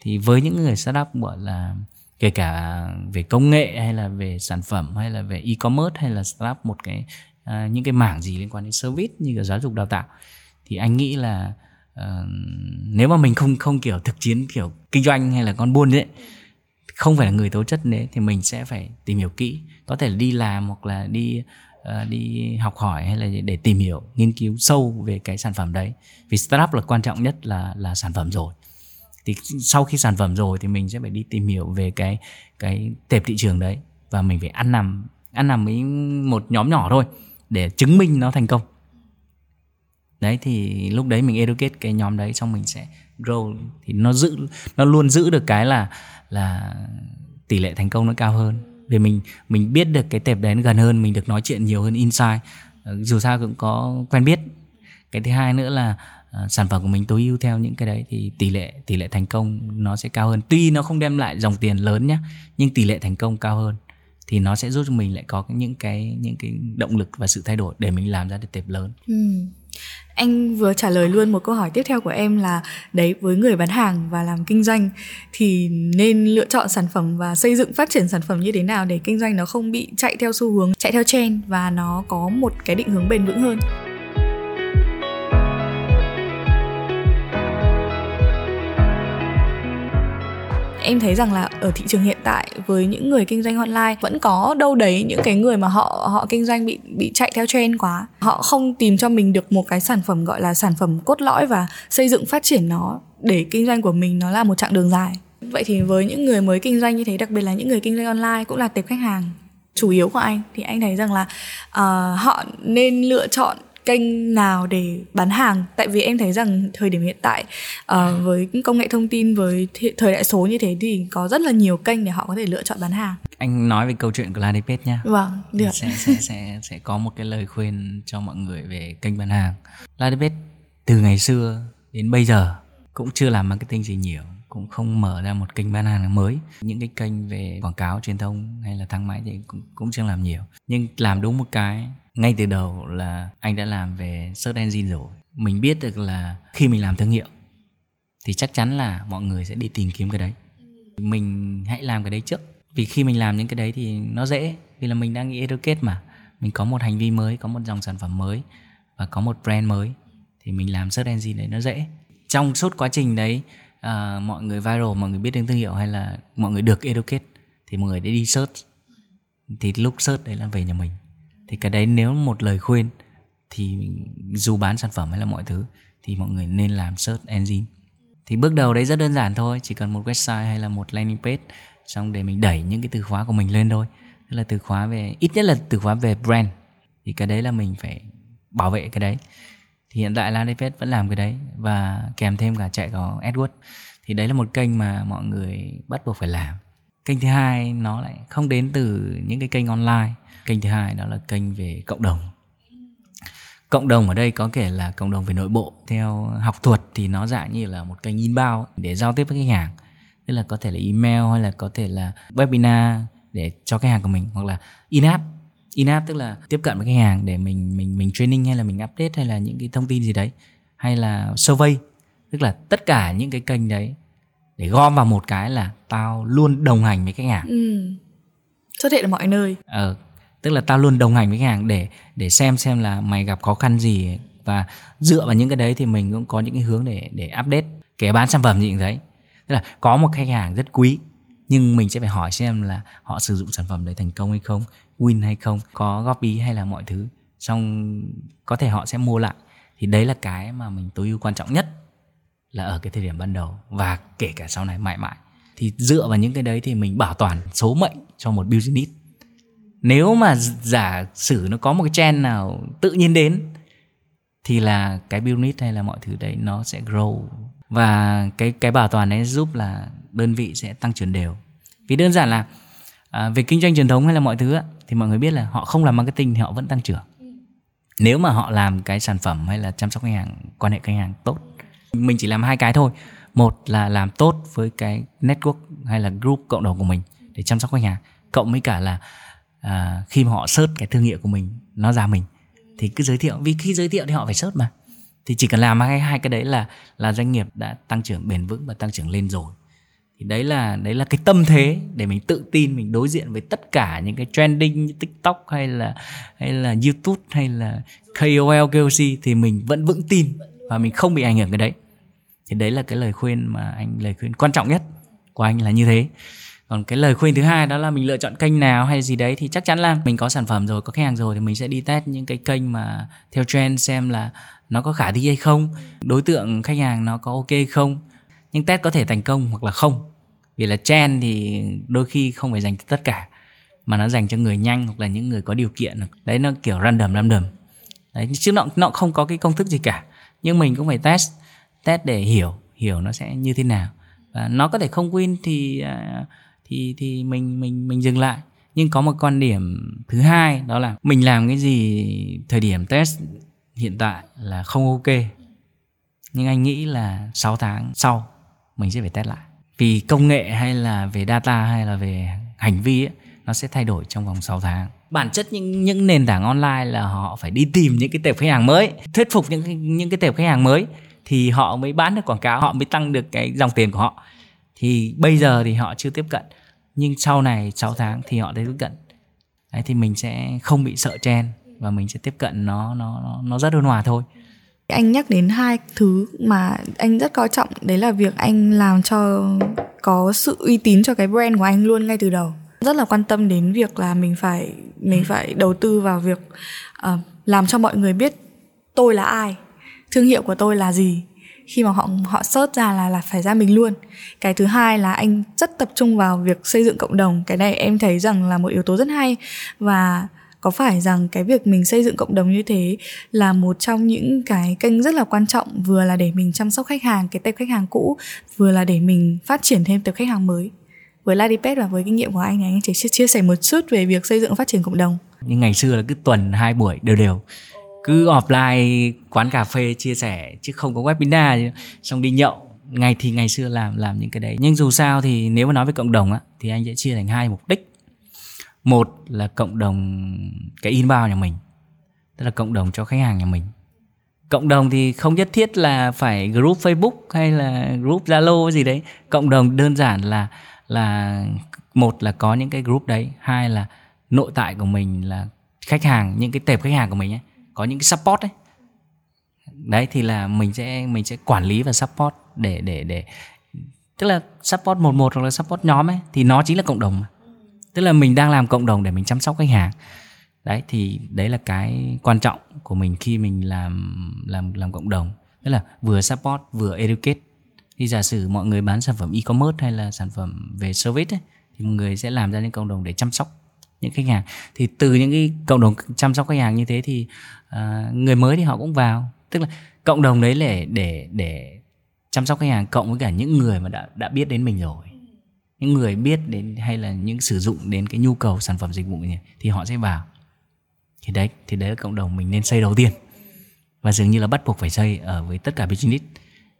thì với những người startup gọi là kể cả về công nghệ hay là về sản phẩm hay là về e-commerce hay là startup một cái uh, những cái mảng gì liên quan đến service như là giáo dục đào tạo thì anh nghĩ là uh, nếu mà mình không không kiểu thực chiến kiểu kinh doanh hay là con buôn đấy không phải là người tố chất đấy thì mình sẽ phải tìm hiểu kỹ. Có thể là đi làm hoặc là đi uh, đi học hỏi hay là để tìm hiểu nghiên cứu sâu về cái sản phẩm đấy. Vì startup là quan trọng nhất là là sản phẩm rồi thì sau khi sản phẩm rồi thì mình sẽ phải đi tìm hiểu về cái cái tệp thị trường đấy và mình phải ăn nằm ăn nằm với một nhóm nhỏ thôi để chứng minh nó thành công. Đấy, thì lúc đấy mình educate cái nhóm đấy xong mình sẽ grow. Thì nó giữ, nó luôn giữ được cái là là tỷ lệ thành công nó cao hơn. Vì mình mình biết được cái tệp đấy nó gần hơn, mình được nói chuyện nhiều hơn inside ờ, dù sao cũng có quen biết. Cái thứ hai nữa là uh, sản phẩm của mình tối ưu theo những cái đấy thì tỷ lệ tỷ lệ thành công nó sẽ cao hơn tuy nó không đem lại dòng tiền lớn nhé nhưng tỷ lệ thành công cao hơn thì nó sẽ giúp cho mình lại có những cái những cái động lực và sự thay đổi để mình làm ra được tệp lớn. Ừ. Anh vừa trả lời luôn một câu hỏi tiếp theo của em là đấy với người bán hàng và làm kinh doanh thì nên lựa chọn sản phẩm và xây dựng phát triển sản phẩm như thế nào để kinh doanh nó không bị chạy theo xu hướng, chạy theo trend và nó có một cái định hướng bền vững hơn. Em thấy rằng là ở thị trường hiện tại với những người kinh doanh online vẫn có đâu đấy những cái người mà họ họ kinh doanh bị bị chạy theo trend quá. Họ không tìm cho mình được một cái sản phẩm gọi là sản phẩm cốt lõi và xây dựng phát triển nó để kinh doanh của mình nó là một chặng đường dài. Vậy thì với những người mới kinh doanh như thế đặc biệt là những người kinh doanh online cũng là tệp khách hàng chủ yếu của anh thì anh thấy rằng là uh, họ nên lựa chọn kênh nào để bán hàng. Tại vì em thấy rằng thời điểm hiện tại uh, với công nghệ thông tin với thời đại số như thế thì có rất là nhiều kênh để họ có thể lựa chọn bán hàng. Anh nói về câu chuyện của Ladipet nha vâng được. Sẽ sẽ sẽ sẽ có một cái lời khuyên cho mọi người về kênh bán hàng. Ladipet từ ngày xưa đến bây giờ cũng chưa làm marketing gì nhiều cũng không mở ra một kênh bán hàng mới. Những cái kênh về quảng cáo truyền thông hay là thang máy thì cũng, cũng chưa làm nhiều. Nhưng làm đúng một cái ngay từ đầu là anh đã làm về search engine rồi. Mình biết được là khi mình làm thương hiệu thì chắc chắn là mọi người sẽ đi tìm kiếm cái đấy. Mình hãy làm cái đấy trước. Vì khi mình làm những cái đấy thì nó dễ vì là mình đang nghĩ educate mà. Mình có một hành vi mới có một dòng sản phẩm mới và có một brand mới thì mình làm search engine đấy nó dễ. Trong suốt quá trình đấy à, mọi người viral mọi người biết đến thương hiệu hay là mọi người được educate thì mọi người đã đi search. Thì lúc search đấy là về nhà mình thì cái đấy nếu một lời khuyên, thì dù bán sản phẩm hay là mọi thứ, thì mọi người nên làm search engine. Thì bước đầu đấy rất đơn giản thôi, chỉ cần một website hay là một landing page, xong để mình đẩy những cái từ khóa của mình lên thôi. Tức là từ khóa về, ít nhất là từ khóa về brand. Thì cái đấy là mình phải bảo vệ cái đấy. Thì hiện tại landing page vẫn làm cái đấy, và kèm thêm cả chạy có AdWords. Thì đấy là một kênh mà mọi người bắt buộc phải làm kênh thứ hai nó lại không đến từ những cái kênh online. Kênh thứ hai đó là kênh về cộng đồng. Cộng đồng ở đây có thể là cộng đồng về nội bộ. Theo học thuật thì nó dạng như là một kênh inbound để giao tiếp với khách hàng. Tức là có thể là email hay là có thể là webinar để cho khách hàng của mình, hoặc là in-app. In-app tức là tiếp cận với khách hàng để mình mình mình training hay là mình update hay là những cái thông tin gì đấy. Hay là survey. Tức là tất cả những cái kênh đấy để gom vào một cái là tao luôn đồng hành với khách hàng. Ừ. xuất hiện ở mọi nơi. Ờ tức là tao luôn đồng hành với khách hàng để để xem xem là mày gặp khó khăn gì. Và dựa vào những cái đấy thì mình cũng có những cái hướng để để update kể bán sản phẩm gì cũng đấy. Tức là có một khách hàng rất quý nhưng mình sẽ phải hỏi xem là họ sử dụng sản phẩm đấy thành công hay không win hay không có góp ý hay là mọi thứ. Xong có thể họ sẽ mua lại. Thì đấy là cái mà mình tối ưu quan trọng nhất là ở cái thời điểm ban đầu và kể cả sau này mãi mãi. Thì dựa vào những cái đấy thì mình bảo toàn số mệnh cho một business. Nếu mà giả sử nó có một cái trend nào tự nhiên đến thì là cái business hay là mọi thứ đấy nó sẽ grow. Và cái cái bảo toàn đấy giúp là đơn vị sẽ tăng trưởng đều. Vì đơn giản là à, về kinh doanh truyền thống hay là mọi thứ thì mọi người biết là họ không làm marketing thì họ vẫn tăng trưởng. Nếu mà họ làm cái sản phẩm hay là chăm sóc khách hàng quan hệ khách hàng tốt mình chỉ làm hai cái thôi. Một là làm tốt với cái network hay là group cộng đồng của mình để chăm sóc khách hàng cộng với cả là à, khi mà họ search cái thương hiệu của mình nó ra mình thì cứ giới thiệu. Vì khi giới thiệu thì họ phải search mà. Thì chỉ cần làm hai hai cái đấy là là doanh nghiệp đã tăng trưởng bền vững và tăng trưởng lên rồi. Thì đấy là đấy là cái tâm thế để mình tự tin mình đối diện với tất cả những cái trending như tiktok hay là hay là youtube hay là kol koc thì mình vẫn vững tin và mình không bị ảnh hưởng cái đấy thì đấy là cái lời khuyên mà anh, lời khuyên quan trọng nhất của anh là như thế. Còn cái lời khuyên thứ hai đó là mình lựa chọn kênh nào hay gì đấy thì chắc chắn là mình có sản phẩm rồi, có khách hàng rồi thì mình sẽ đi test những cái kênh mà theo trend xem là nó có khả thi hay không, đối tượng khách hàng nó có ok không. Nhưng test có thể thành công hoặc là không. Vì là trend thì đôi khi không phải dành cho tất cả, mà nó dành cho người nhanh hoặc là những người có điều kiện. Đấy, nó kiểu random random. Đấy chứ nó nó không có cái công thức gì cả. Nhưng mình cũng phải test test để hiểu hiểu nó sẽ như thế nào. Và nó có thể không win thì à, thì thì mình mình mình dừng lại. Nhưng có một quan điểm thứ hai đó là mình làm cái gì thời điểm test hiện tại là không ok. Nhưng anh nghĩ là 6 tháng sau mình sẽ phải test lại. Vì công nghệ hay là về data hay là về hành vi ấy, nó sẽ thay đổi trong vòng 6 tháng. Bản chất những những nền tảng online là họ phải đi tìm những cái tệp khách hàng mới thuyết phục những những cái tệp khách hàng mới thì họ mới bán được quảng cáo họ mới tăng được cái dòng tiền của họ. Thì bây giờ thì họ chưa tiếp cận nhưng sau này 6 tháng thì họ sẽ tiếp cận. Đấy thì mình sẽ không bị sợ chen và mình sẽ tiếp cận nó nó nó rất ôn hòa thôi. Anh nhắc đến hai thứ mà anh rất coi trọng đấy là việc anh làm cho có sự uy tín cho cái brand của anh luôn ngay từ đầu. Rất là quan tâm đến việc là mình phải mình phải đầu tư vào việc uh, làm cho mọi người biết tôi là ai thương hiệu của tôi là gì. Khi mà họ họ search ra là là phải ra mình luôn. Cái thứ hai là anh rất tập trung vào việc xây dựng cộng đồng. Cái này em thấy rằng là một yếu tố rất hay. Và có phải rằng cái việc mình xây dựng cộng đồng như thế là một trong những cái kênh rất là quan trọng, vừa là để mình chăm sóc khách hàng, cái tệp khách hàng cũ, vừa là để mình phát triển thêm tệp khách hàng mới. Với Ladipet và với kinh nghiệm của anh thì anh chỉ chia sẻ một chút về việc xây dựng phát triển cộng đồng. Nhưng ngày xưa là cứ tuần, hai buổi, đều đều cứ offline, quán cà phê chia sẻ chứ không có webinar, xong đi nhậu. Ngày thì ngày xưa làm làm những cái đấy. Nhưng dù sao thì nếu mà nói về cộng đồng á, thì anh sẽ chia thành hai mục đích. Một là cộng đồng cái inbound nhà mình, tức là cộng đồng cho khách hàng nhà mình. Cộng đồng thì không nhất thiết là phải group facebook hay là group zalo gì đấy. Cộng đồng đơn giản là là một là có những cái group đấy. Hai là nội tại của mình là khách hàng, những cái tệp khách hàng của mình ấy có những cái support ấy. Đấy thì là mình sẽ mình sẽ quản lý và support để để để tức là support một một hoặc là support nhóm ấy thì nó chính là cộng đồng tức là mình đang làm cộng đồng để mình chăm sóc khách hàng. Đấy thì đấy là cái quan trọng của mình khi mình làm làm làm cộng đồng. Tức là vừa support vừa educate. Thì giả sử mọi người bán sản phẩm e-commerce hay là sản phẩm về service ấy, thì mọi người sẽ làm ra những cộng đồng để chăm sóc những khách hàng. Thì từ những cái cộng đồng chăm sóc khách hàng như thế thì uh, người mới thì họ cũng vào. Tức là cộng đồng đấy để để để chăm sóc khách hàng cộng với cả những người mà đã đã biết đến mình rồi. Những người biết đến hay là những sử dụng đến cái nhu cầu sản phẩm dịch vụ này thì họ sẽ vào. Thì đấy thì đấy là cộng đồng mình nên xây đầu tiên. Và dường như là bắt buộc phải xây ở với tất cả business.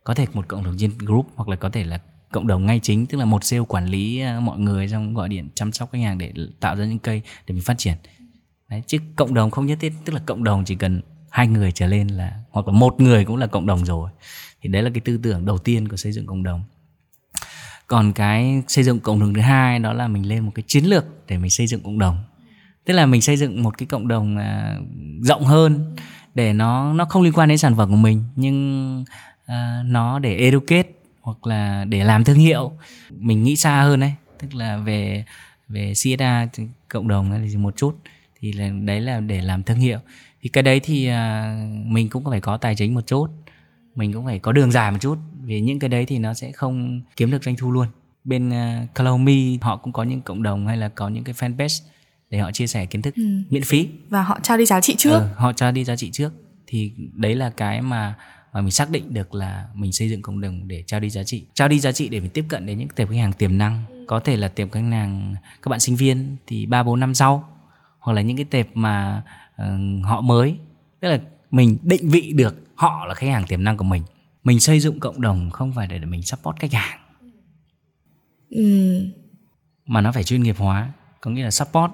Có thể một cộng đồng trên group hoặc là có thể là cộng đồng ngay chính tức là một sale quản lý ờ, mọi người trong gọi điện chăm sóc khách hàng để tạo ra những cây để mình phát triển. Đấy chứ cộng đồng không nhất thiết tức là cộng đồng chỉ cần hai người trở lên là hoặc là một người cũng là cộng đồng rồi. Thì đấy là cái tư tưởng đầu tiên của xây dựng cộng đồng. Còn cái xây dựng cộng đồng thứ hai đó là mình lên một cái chiến lược để mình xây dựng cộng đồng. Tức là mình xây dựng một cái cộng đồng à, rộng hơn để nó nó không liên quan đến sản phẩm của mình nhưng à, nó để educate hoặc là để làm thương hiệu. Mình nghĩ xa hơn đấy tức là về về CSA cộng đồng thì một chút thì là đấy là để làm thương hiệu. Thì cái đấy thì uh, mình cũng phải có tài chính một chút mình cũng phải có đường dài một chút vì những cái đấy thì nó sẽ không kiếm được doanh thu luôn. Bên uh, họ cũng có những cộng đồng hay là có những cái fanpage để họ chia sẻ kiến thức ừ. miễn phí. Và họ trao đi giá trị trước. Ừ, họ trao đi giá trị trước. Thì đấy là cái mà mà mình xác định được là mình xây dựng cộng đồng để trao đi giá trị. Trao đi giá trị để mình tiếp cận đến những tệp khách hàng tiềm năng. Có thể là tệp khách hàng các bạn sinh viên thì ba bốn năm sau. Hoặc là những cái tệp mà uh, họ mới. Tức là mình định vị được họ là khách hàng tiềm năng của mình. Mình xây dựng cộng đồng không phải để, để mình support khách hàng. Ừ. mà nó phải chuyên nghiệp hóa. Có nghĩa là support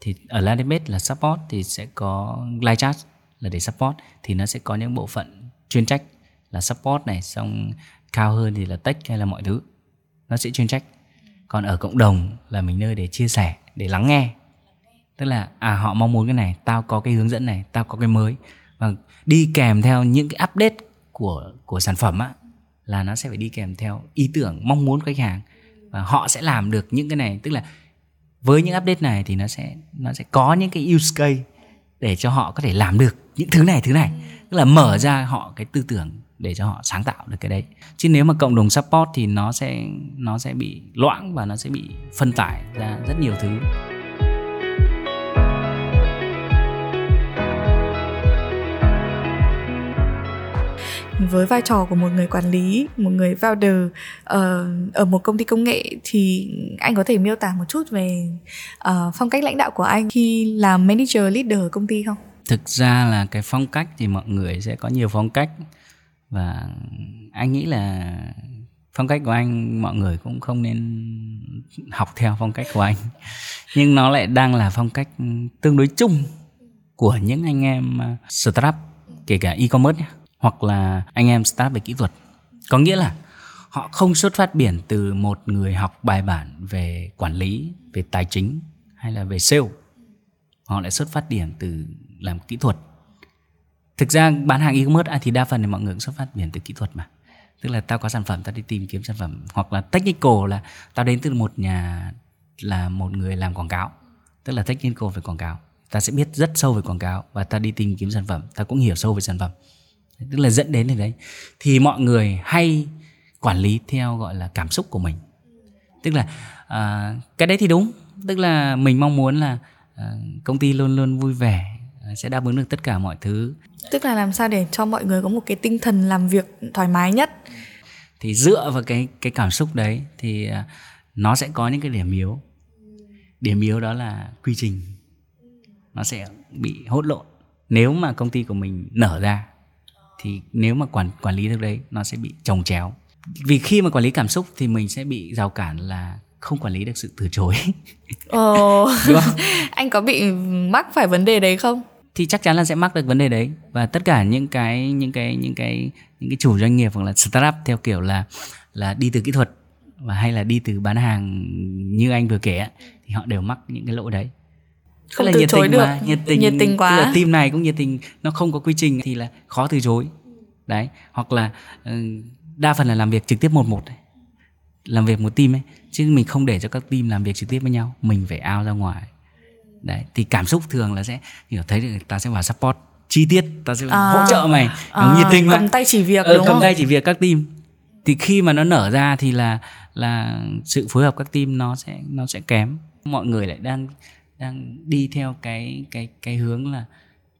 thì ở landing là support thì sẽ có live chat là để support. Thì nó sẽ có những bộ phận chuyên trách là support này, xong cao hơn thì là tech hay là mọi thứ. Nó sẽ chuyên trách. Còn ở cộng đồng là mình nơi để chia sẻ, để lắng nghe. Tức là à họ mong muốn cái này, tao có cái hướng dẫn này, tao có cái mới. Và đi kèm theo những cái update của của sản phẩm á, là nó sẽ phải đi kèm theo ý tưởng, mong muốn của khách hàng. Và họ sẽ làm được những cái này. Tức là với những update này thì nó sẽ nó sẽ có những cái use case để cho họ có thể làm được những thứ này thứ này. Tức là mở ra họ cái tư tưởng để cho họ sáng tạo được cái đấy. Chứ nếu mà cộng đồng support thì nó sẽ nó sẽ bị loãng và nó sẽ bị phân tải ra rất nhiều thứ. Với vai trò của một người quản lý một người founder uh, ở một công ty công nghệ thì anh có thể miêu tả một chút về uh, phong cách lãnh đạo của anh khi làm manager leader ở công ty không? Thực ra là cái phong cách thì mọi người sẽ có nhiều phong cách. Và anh nghĩ là phong cách của anh, mọi người cũng không nên học theo phong cách của anh. (laughs) Nhưng nó lại đang là phong cách tương đối chung của những anh em à, startup, kể cả e-commerce nhé hoặc là anh em start về kỹ thuật. Có nghĩa là họ không xuất phát biển từ một người học bài bản về quản lý, về tài chính hay là về sale. Họ lại xuất phát điểm từ làm kỹ thuật. Thực ra bán hàng e-commerce thì đa phần thì mọi người cũng xuất phát điểm từ kỹ thuật mà. Tức là tao có sản phẩm tao đi tìm kiếm sản phẩm. Hoặc là technical là tao đến từ một nhà là một người làm quảng cáo. Tức là technical về quảng cáo. Ta sẽ biết rất sâu về quảng cáo và ta đi tìm kiếm sản phẩm. Ta cũng hiểu sâu về sản phẩm. Tức là dẫn đến đến đấy. Thì mọi người hay quản lý theo gọi là cảm xúc của mình. Tức là uh, cái đấy thì đúng. Tức là mình mong muốn là uh, công ty luôn luôn vui vẻ sẽ đáp ứng được tất cả mọi thứ. Tức là làm sao để cho mọi người có một cái tinh thần làm việc thoải mái nhất? Thì dựa vào cái cái cảm xúc đấy thì uh, nó sẽ có những cái điểm yếu. Điểm yếu đó là quy trình. Nó sẽ bị hốt lộn nếu mà công ty của mình nở ra thì nếu mà quản quản lý được đấy nó sẽ bị trồng chéo. Vì khi mà quản lý cảm xúc thì mình sẽ bị rào cản là không quản lý được sự từ chối. Ồ. (laughs) Không? (laughs) anh có bị mắc phải vấn đề đấy không thì chắc chắn là sẽ mắc được vấn đề đấy. Và tất cả những cái những cái những cái những cái chủ doanh nghiệp hoặc là startup theo kiểu là là đi từ kỹ thuật và hay là đi từ bán hàng như anh vừa kể thì họ đều mắc những cái lỗi đấy. Không là từ nhiệt chối tình được. mà, nhiệt tình nhiệt tình quá. là team này cũng nhiệt tình nó không có quy trình thì là khó từ chối. Đấy hoặc là ờ, đa phần là làm việc trực tiếp một một làm việc một team ấy chứ mình không để cho các team làm việc trực tiếp với nhau mình phải ao ra ngoài đấy thì cảm xúc thường là sẽ hiểu thấy được ta sẽ vào support chi tiết tao sẽ à, hỗ trợ mày. À, nhiệt tình cầm tay chỉ việc ừ, đúng cầm không? tay chỉ việc các team. Thì khi mà nó nở ra thì là là sự phối hợp các team nó sẽ nó sẽ kém. Mọi người lại đang đang đi theo cái cái cái hướng là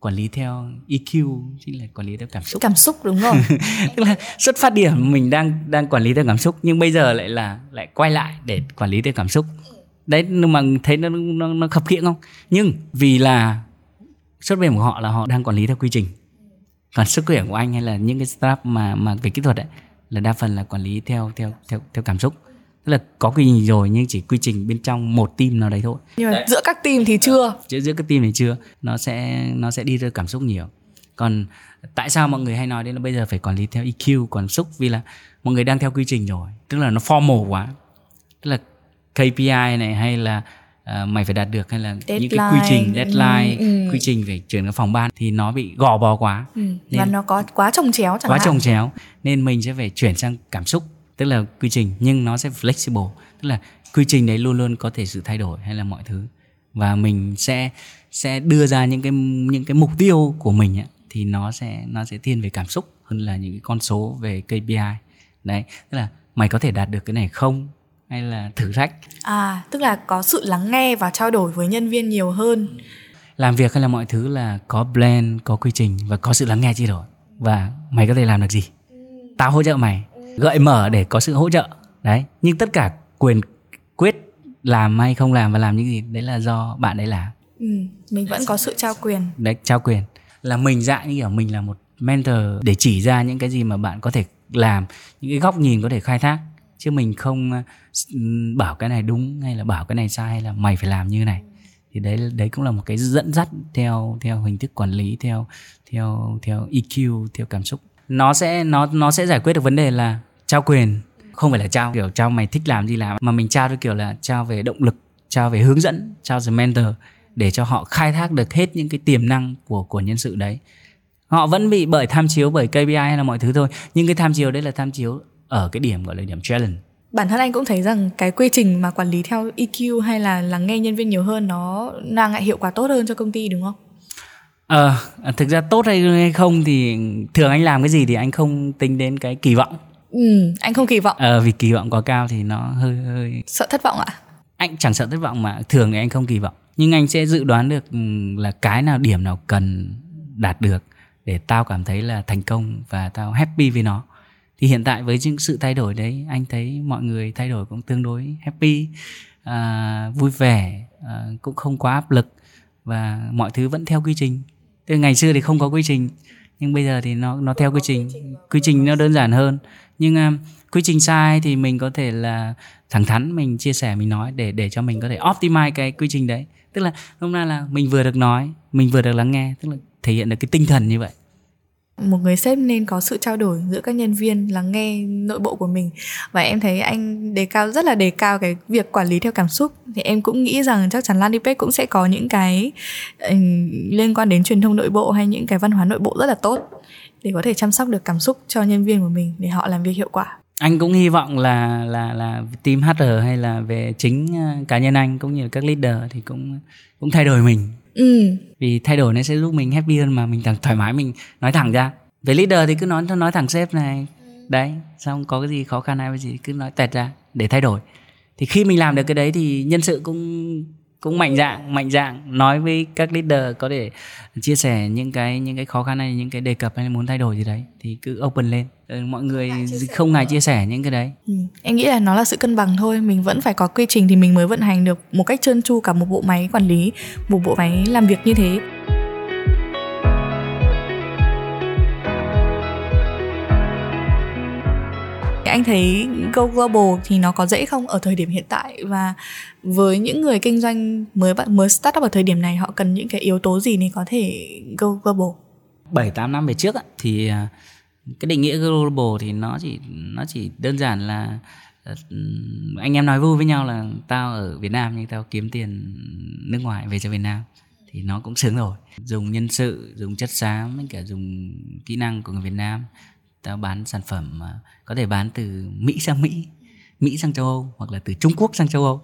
quản lý theo EQ chính là quản lý theo cảm xúc. Cảm xúc đúng rồi (laughs) tức là xuất phát điểm mình đang đang quản lý theo cảm xúc nhưng bây giờ lại là lại quay lại để quản lý theo cảm xúc đấy nhưng mà thấy nó nó, nó khập khiễng không? Nhưng vì là xuất điểm của họ là họ đang quản lý theo quy trình. Còn sức khỏe của anh hay là những cái startup mà mà về kỹ thuật ấy là đa phần là quản lý theo theo theo theo cảm xúc. Tức là có quy trình rồi nhưng chỉ quy trình bên trong một team nào đấy thôi. Nhưng mà giữa các team thì chưa? Giữa giữa các team thì chưa. Nó sẽ nó sẽ đi theo cảm xúc nhiều. Còn tại sao mọi người hay nói đến là bây giờ phải quản lý theo EQ cảm xúc? Vì là mọi người đang theo quy trình rồi. Tức là nó formal quá. Tức là KPI này hay là uh, mày phải đạt được hay là deadline. những cái quy trình deadline ừ, ừ. quy trình phải chuyển cái phòng ban thì nó bị gò bó quá ừ. nên, và nó có quá trồng chéo chẳng quá trồng chéo nên mình sẽ phải chuyển sang cảm xúc tức là quy trình nhưng nó sẽ flexible tức là quy trình đấy luôn luôn có thể sự thay đổi hay là mọi thứ và mình sẽ sẽ đưa ra những cái những cái mục tiêu của mình ấy, thì nó sẽ nó sẽ thiên về cảm xúc hơn là những cái con số về KPI đấy tức là mày có thể đạt được cái này không hay là thử thách? À tức là có sự lắng nghe và trao đổi với nhân viên nhiều hơn. Làm việc hay là mọi thứ là có plan có quy trình và có sự lắng nghe chi đổi. Và mày có thể làm được gì? Tao hỗ trợ mày. Gợi mở để có sự hỗ trợ. Đấy nhưng tất cả quyền quyết làm hay không làm và làm những gì đấy là do bạn đấy làm. Ừ, mình vẫn có sự trao quyền. Đấy trao quyền. Là mình dạng như kiểu mình là một mentor để chỉ ra những cái gì mà bạn có thể làm những cái góc nhìn có thể khai thác chứ mình không ờ, ừ, bảo cái này đúng hay là bảo cái này sai hay là mày phải làm như này. Thì đấy đấy cũng là một cái dẫn dắt theo theo hình thức quản lý, theo theo theo EQ theo cảm xúc. Nó sẽ, nó nó sẽ giải quyết được vấn đề là trao quyền, không phải là trao. Kiểu trao mày thích làm gì làm. Mà mình trao theo kiểu là trao về động lực, trao về hướng dẫn, trao về mentor để cho họ khai thác được hết những cái tiềm năng của của nhân sự đấy. Họ vẫn bị bởi tham chiếu bởi KPI hay là mọi thứ thôi. Nhưng cái tham chiếu đấy là tham chiếu ở cái điểm gọi là điểm challenge bản thân anh cũng thấy rằng cái quy trình mà quản lý theo EQ hay là lắng nghe nhân viên nhiều hơn nó mang lại hiệu quả tốt hơn cho công ty đúng không? Ờ, à, thực ra tốt hay không thì thường anh làm cái gì thì anh không tính đến cái kỳ vọng. Ừ, anh không kỳ vọng. Ờ, vì kỳ vọng quá cao thì nó hơi hơi sợ thất vọng ạ. Anh chẳng sợ thất vọng mà thường thì anh không kỳ vọng. Nhưng anh sẽ dự đoán được ừ, là cái nào điểm nào cần đạt được để tao cảm thấy là thành công và tao happy với nó thì hiện tại với những sự thay đổi đấy anh thấy mọi người thay đổi cũng tương đối happy à, vui vẻ à, cũng không quá áp lực và mọi thứ vẫn theo quy trình. Từ ngày xưa thì không có quy trình nhưng bây giờ thì nó nó theo quy trình. Quy trình nó đơn giản hơn. Nhưng um, quy trình sai thì mình có thể là thẳng thắn mình chia sẻ mình nói để để cho mình có thể optimize cái quy trình đấy. Tức là hôm nay là mình vừa được nói mình vừa được lắng nghe tức là thể hiện được cái tinh thần như vậy một người sếp nên có sự trao đổi giữa các nhân viên lắng nghe nội bộ của mình. Và em thấy anh đề cao rất là đề cao cái việc quản lý theo cảm xúc. Thì em cũng nghĩ rằng chắc chắn Landipage cũng sẽ có những cái uh, liên quan đến truyền thông nội bộ hay những cái văn hóa nội bộ rất là tốt để có thể chăm sóc được cảm xúc cho nhân viên của mình để họ làm việc hiệu quả. Anh cũng hy vọng là là là team HR hay là về chính ờ, cá nhân anh cũng như các leader thì cũng cũng thay đổi mình ừ. vì thay đổi nó sẽ giúp mình happy hơn mà mình thoải mái mình nói thẳng ra. Về leader thì cứ nói nói thẳng sếp này. Đấy xong có cái gì khó khăn hay cái gì cứ nói tẹt ra để thay đổi. Thì khi mình làm được cái đấy thì nhân sự cũng cũng mạnh dạng mạnh dạng. Nói với các leader có thể chia sẻ những cái những cái khó khăn hay những cái đề cập hay muốn thay đổi gì đấy thì cứ open lên. Ừ, mọi người không ngại chia sẻ những cái đấy. Ừ. em nghĩ là nó là sự cân bằng thôi. Mình vẫn phải có quy trình thì mình mới vận hành được một cách trơn tru cả một bộ máy quản lý một bộ máy làm việc như thế anh thấy go global thì nó có dễ không ở thời điểm hiện tại? Và với những người kinh doanh mới bạn mới start up ở thời điểm này, họ cần những cái yếu tố gì để có thể go global? 7 8 năm về trước thì à, cái định nghĩa global thì nó chỉ nó chỉ đơn giản là à, anh em nói vui với nhau là tao ở Việt Nam nhưng tao kiếm tiền nước ngoài về cho Việt Nam. Thì nó cũng sướng rồi. Dùng nhân sự, dùng chất xám cả dùng kỹ năng của người Việt Nam ta bán sản phẩm mà có thể bán từ Mỹ sang Mỹ Mỹ sang châu Âu, hoặc là từ Trung Quốc sang châu Âu.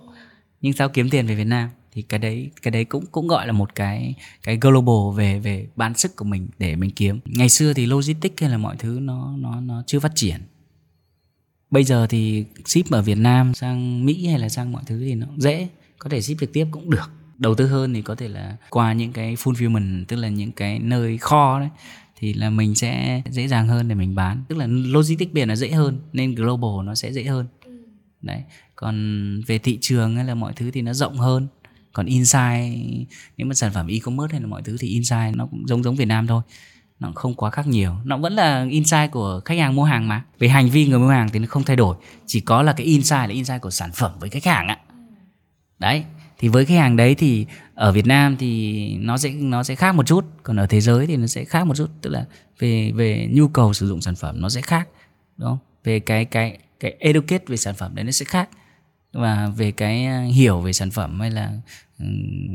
Nhưng sao kiếm tiền về Việt Nam, thì cái đấy cái đấy cũng cũng gọi là một cái cái global về về bán sức của mình để mình kiếm. Ngày xưa thì logistics hay là mọi thứ nó nó nó chưa phát triển. Bây giờ thì ship ở Việt Nam sang Mỹ hay là sang mọi thứ thì nó dễ, có thể ship trực tiếp cũng được. Đầu tư hơn thì có thể là qua những cái fulfillment, tức là những cái nơi kho đấy thì là mình sẽ dễ dàng hơn để mình bán. Tức là logistics biển nó dễ hơn nên global nó sẽ dễ hơn. Đấy. Còn về thị trường hay là mọi thứ thì nó rộng hơn. Còn inside những mà sản phẩm e-commerce hay là mọi thứ thì inside nó cũng giống giống Việt Nam thôi. Nó không quá khác nhiều. Nó vẫn là insight của khách hàng mua hàng mà. Về hành vi người mua hàng thì nó không thay đổi. Chỉ có là cái insight là insight của sản phẩm với khách hàng ạ đấy thì với khách hàng đấy thì ở Việt Nam thì nó sẽ nó sẽ khác một chút. Còn ở thế giới thì nó sẽ khác một chút. Tức là về về nhu cầu sử dụng sản phẩm nó sẽ khác, đúng không? Về cái cái cái educate về sản phẩm đấy nó sẽ khác. Và về cái uh, hiểu về sản phẩm hay là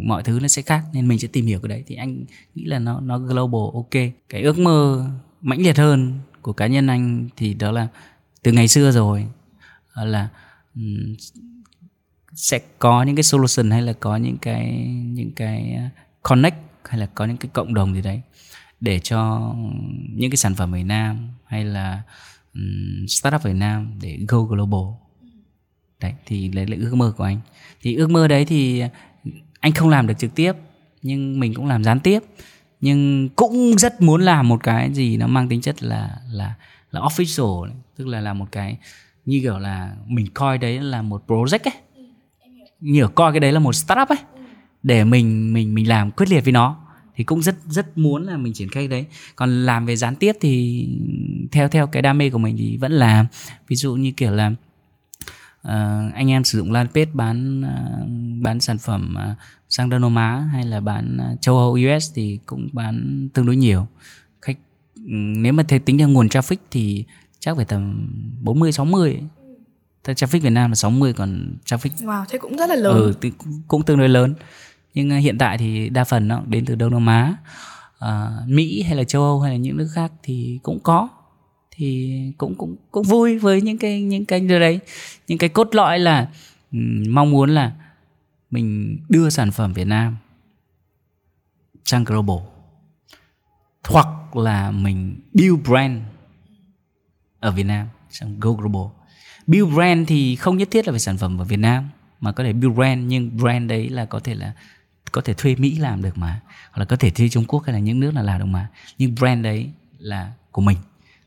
mọi thứ nó sẽ khác. Nên mình sẽ tìm hiểu cái đấy. Thì anh nghĩ là nó nó global, ok. Cái ước mơ mãnh liệt hơn của cá nhân anh thì đó là từ ngày xưa rồi. Là sẽ có những cái solution hay là có những cái những cái à, connect hay là có những cái cộng đồng gì đấy để cho những cái sản phẩm Việt Nam hay là um, startup Việt Nam để go global. Đấy thì đấy là ước mơ của anh. Thì ước mơ đấy thì anh không làm được trực tiếp nhưng mình cũng làm gián tiếp. Nhưng cũng rất muốn làm một cái gì nó mang tính chất là là là official tức là làm một cái như kiểu là mình coi đấy là một project ấy nhiều coi cái đấy là một startup ấy để mình mình mình làm quyết liệt với nó. Thì cũng rất rất muốn là mình triển khai đấy. Còn làm về gián tiếp thì theo theo cái đam mê của mình thì vẫn làm ví dụ như kiểu là uh, anh em sử dụng Landpage bán uh, bán sản phẩm uh, sang Đông Nam Á hay là bán uh, châu Âu US thì cũng bán tương đối nhiều. Khách ừ, nếu mà thế tính theo nguồn traffic thì chắc phải tầm 40 60 ấy traffic Việt Nam là 60 còn traffic Wow, thế cũng rất là lớn. Ừ, thì cũng tương đối lớn. Nhưng hiện tại thì đa phần nó đến từ Đông Nam Á, uh, Mỹ hay là châu Âu hay là những nước khác thì cũng có. Thì cũng cũng cũng vui với những cái những cái điều đấy. Những cái cốt lõi là mong muốn là mình đưa sản phẩm Việt Nam sang global. Hoặc là mình build brand ở Việt Nam sang go global build brand thì không nhất thiết là về sản phẩm ở Việt Nam mà có thể build brand nhưng brand đấy là có thể là có thể thuê Mỹ làm được mà hoặc là có thể thuê Trung Quốc hay là những nước là làm được mà. Nhưng brand đấy là của mình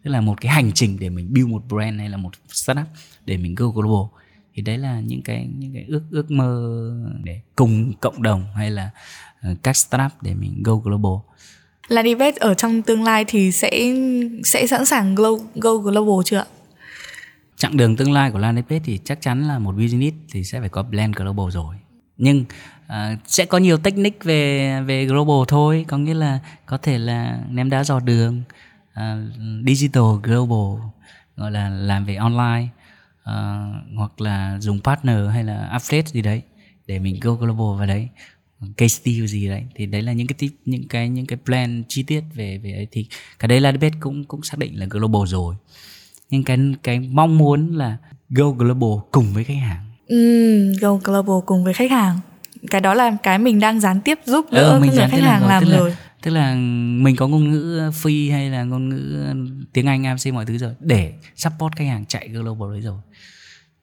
tức là một cái hành trình để mình build một brand hay là một startup để mình go global. Thì đấy là những cái những cái ước ước mơ để cùng cộng đồng hay là ờ, các startup để mình go global. Là Debate ở trong tương lai thì sẽ sẽ sẵn sàng go, go global chưa ạ? Chặng đường tương lai của Landepage thì chắc chắn là một business thì sẽ phải có blend global rồi. Nhưng uh, sẽ có nhiều technique về về global thôi, có nghĩa là có thể là ném đá dò đường, uh, digital global gọi là làm về online uh, hoặc là dùng partner hay là affiliate gì đấy để mình go global vào đấy. Case study gì đấy. Thì đấy là những cái những cái những cái plan chi tiết về về ấy. Thì cái đấy là cũng cũng xác định là global rồi nhưng cái cái mong muốn là go global cùng với khách hàng. Ừ, go global cùng với khách hàng. Cái đó là cái mình đang gián tiếp giúp đỡ ừ, mình các khách hàng làm, làm rồi. tức là mình có ngôn ngữ phi hay là ngôn ngữ tiếng Anh ABC mọi thứ rồi để support khách hàng chạy global đấy rồi.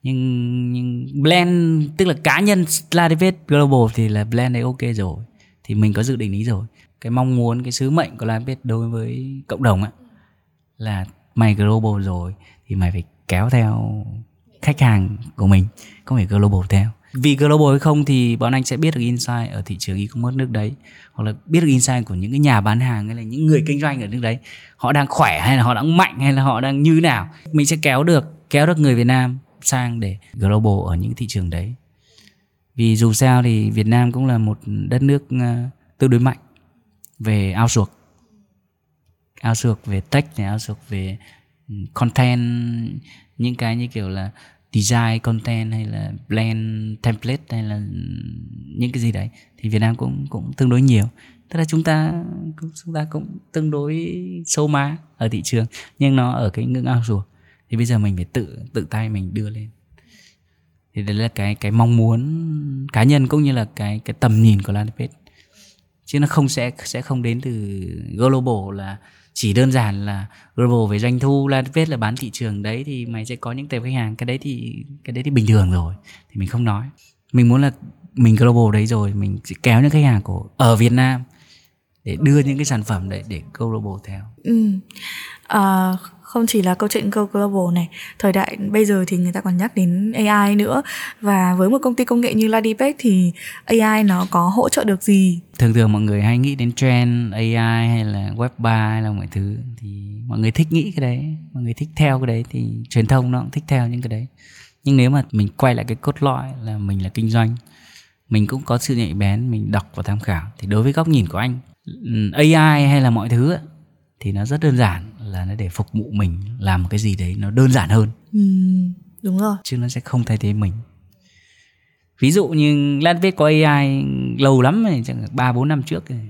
Nhưng nhưng blend tức là cá nhân Ladivate Global thì là blend đấy ok rồi. Thì mình có dự định ý rồi. Cái mong muốn cái sứ mệnh của Ladivate đối với cộng đồng á là mày global rồi thì mày phải kéo theo khách hàng của mình không phải global theo? Vì global hay không thì bọn anh sẽ biết được insight ở thị trường e-commerce nước đấy, hoặc là biết được insight của những cái nhà bán hàng hay là những người kinh doanh ở nước đấy, họ đang khỏe hay là họ đang mạnh hay là họ đang như nào. Mình sẽ kéo được kéo được người Việt Nam sang để global ở những thị trường đấy. Vì dù sao thì Việt Nam cũng là một đất nước ờ, tương đối mạnh về ao dược về tech này ao dược về ừ, content, những cái như kiểu là design content hay là blend template hay là những cái gì đấy thì Việt Nam cũng cũng tương đối nhiều. Tức là chúng ta chúng ta cũng tương đối sâu má ở thị trường, nhưng nó ở cái ngưỡng ao ruột thì bây giờ mình phải tự tự tay mình đưa lên. Thì đấy là cái cái mong muốn cá nhân cũng như là cái cái tầm nhìn của landing page chứ nó không sẽ sẽ không đến từ global là chỉ đơn giản là global về doanh thu là viết là bán thị trường đấy thì mày sẽ có những tệp khách hàng cái đấy thì cái đấy thì bình thường rồi thì mình không nói mình muốn là mình global đấy rồi mình sẽ kéo những khách hàng của ở Việt Nam để đưa những cái sản phẩm đấy để global theo. Ừ. À, không chỉ là câu chuyện go global này, thời đại bây giờ thì người ta còn nhắc đến AI nữa. Và với một công ty công nghệ như Ladipec thì AI nó có hỗ trợ được gì? Thường thường mọi người hay nghĩ đến trend AI hay là web 3 hay là mọi thứ, thì mọi người thích nghĩ cái đấy. Mọi người thích theo cái đấy thì truyền thông nó cũng thích theo những cái đấy. Nhưng nếu mà mình quay lại cái cốt lõi là mình là kinh doanh, mình cũng có sự nhạy bén, mình đọc và tham khảo, thì đối với góc nhìn của anh ừ, AI hay là mọi thứ thì nó rất đơn giản là nó để phục vụ mình làm một cái gì đấy nó đơn giản hơn. Ừ, đúng rồi. Chứ nó sẽ không thay thế mình. Ví dụ như lan viết có AI lâu lắm rồi chẳng ba bốn năm trước rồi.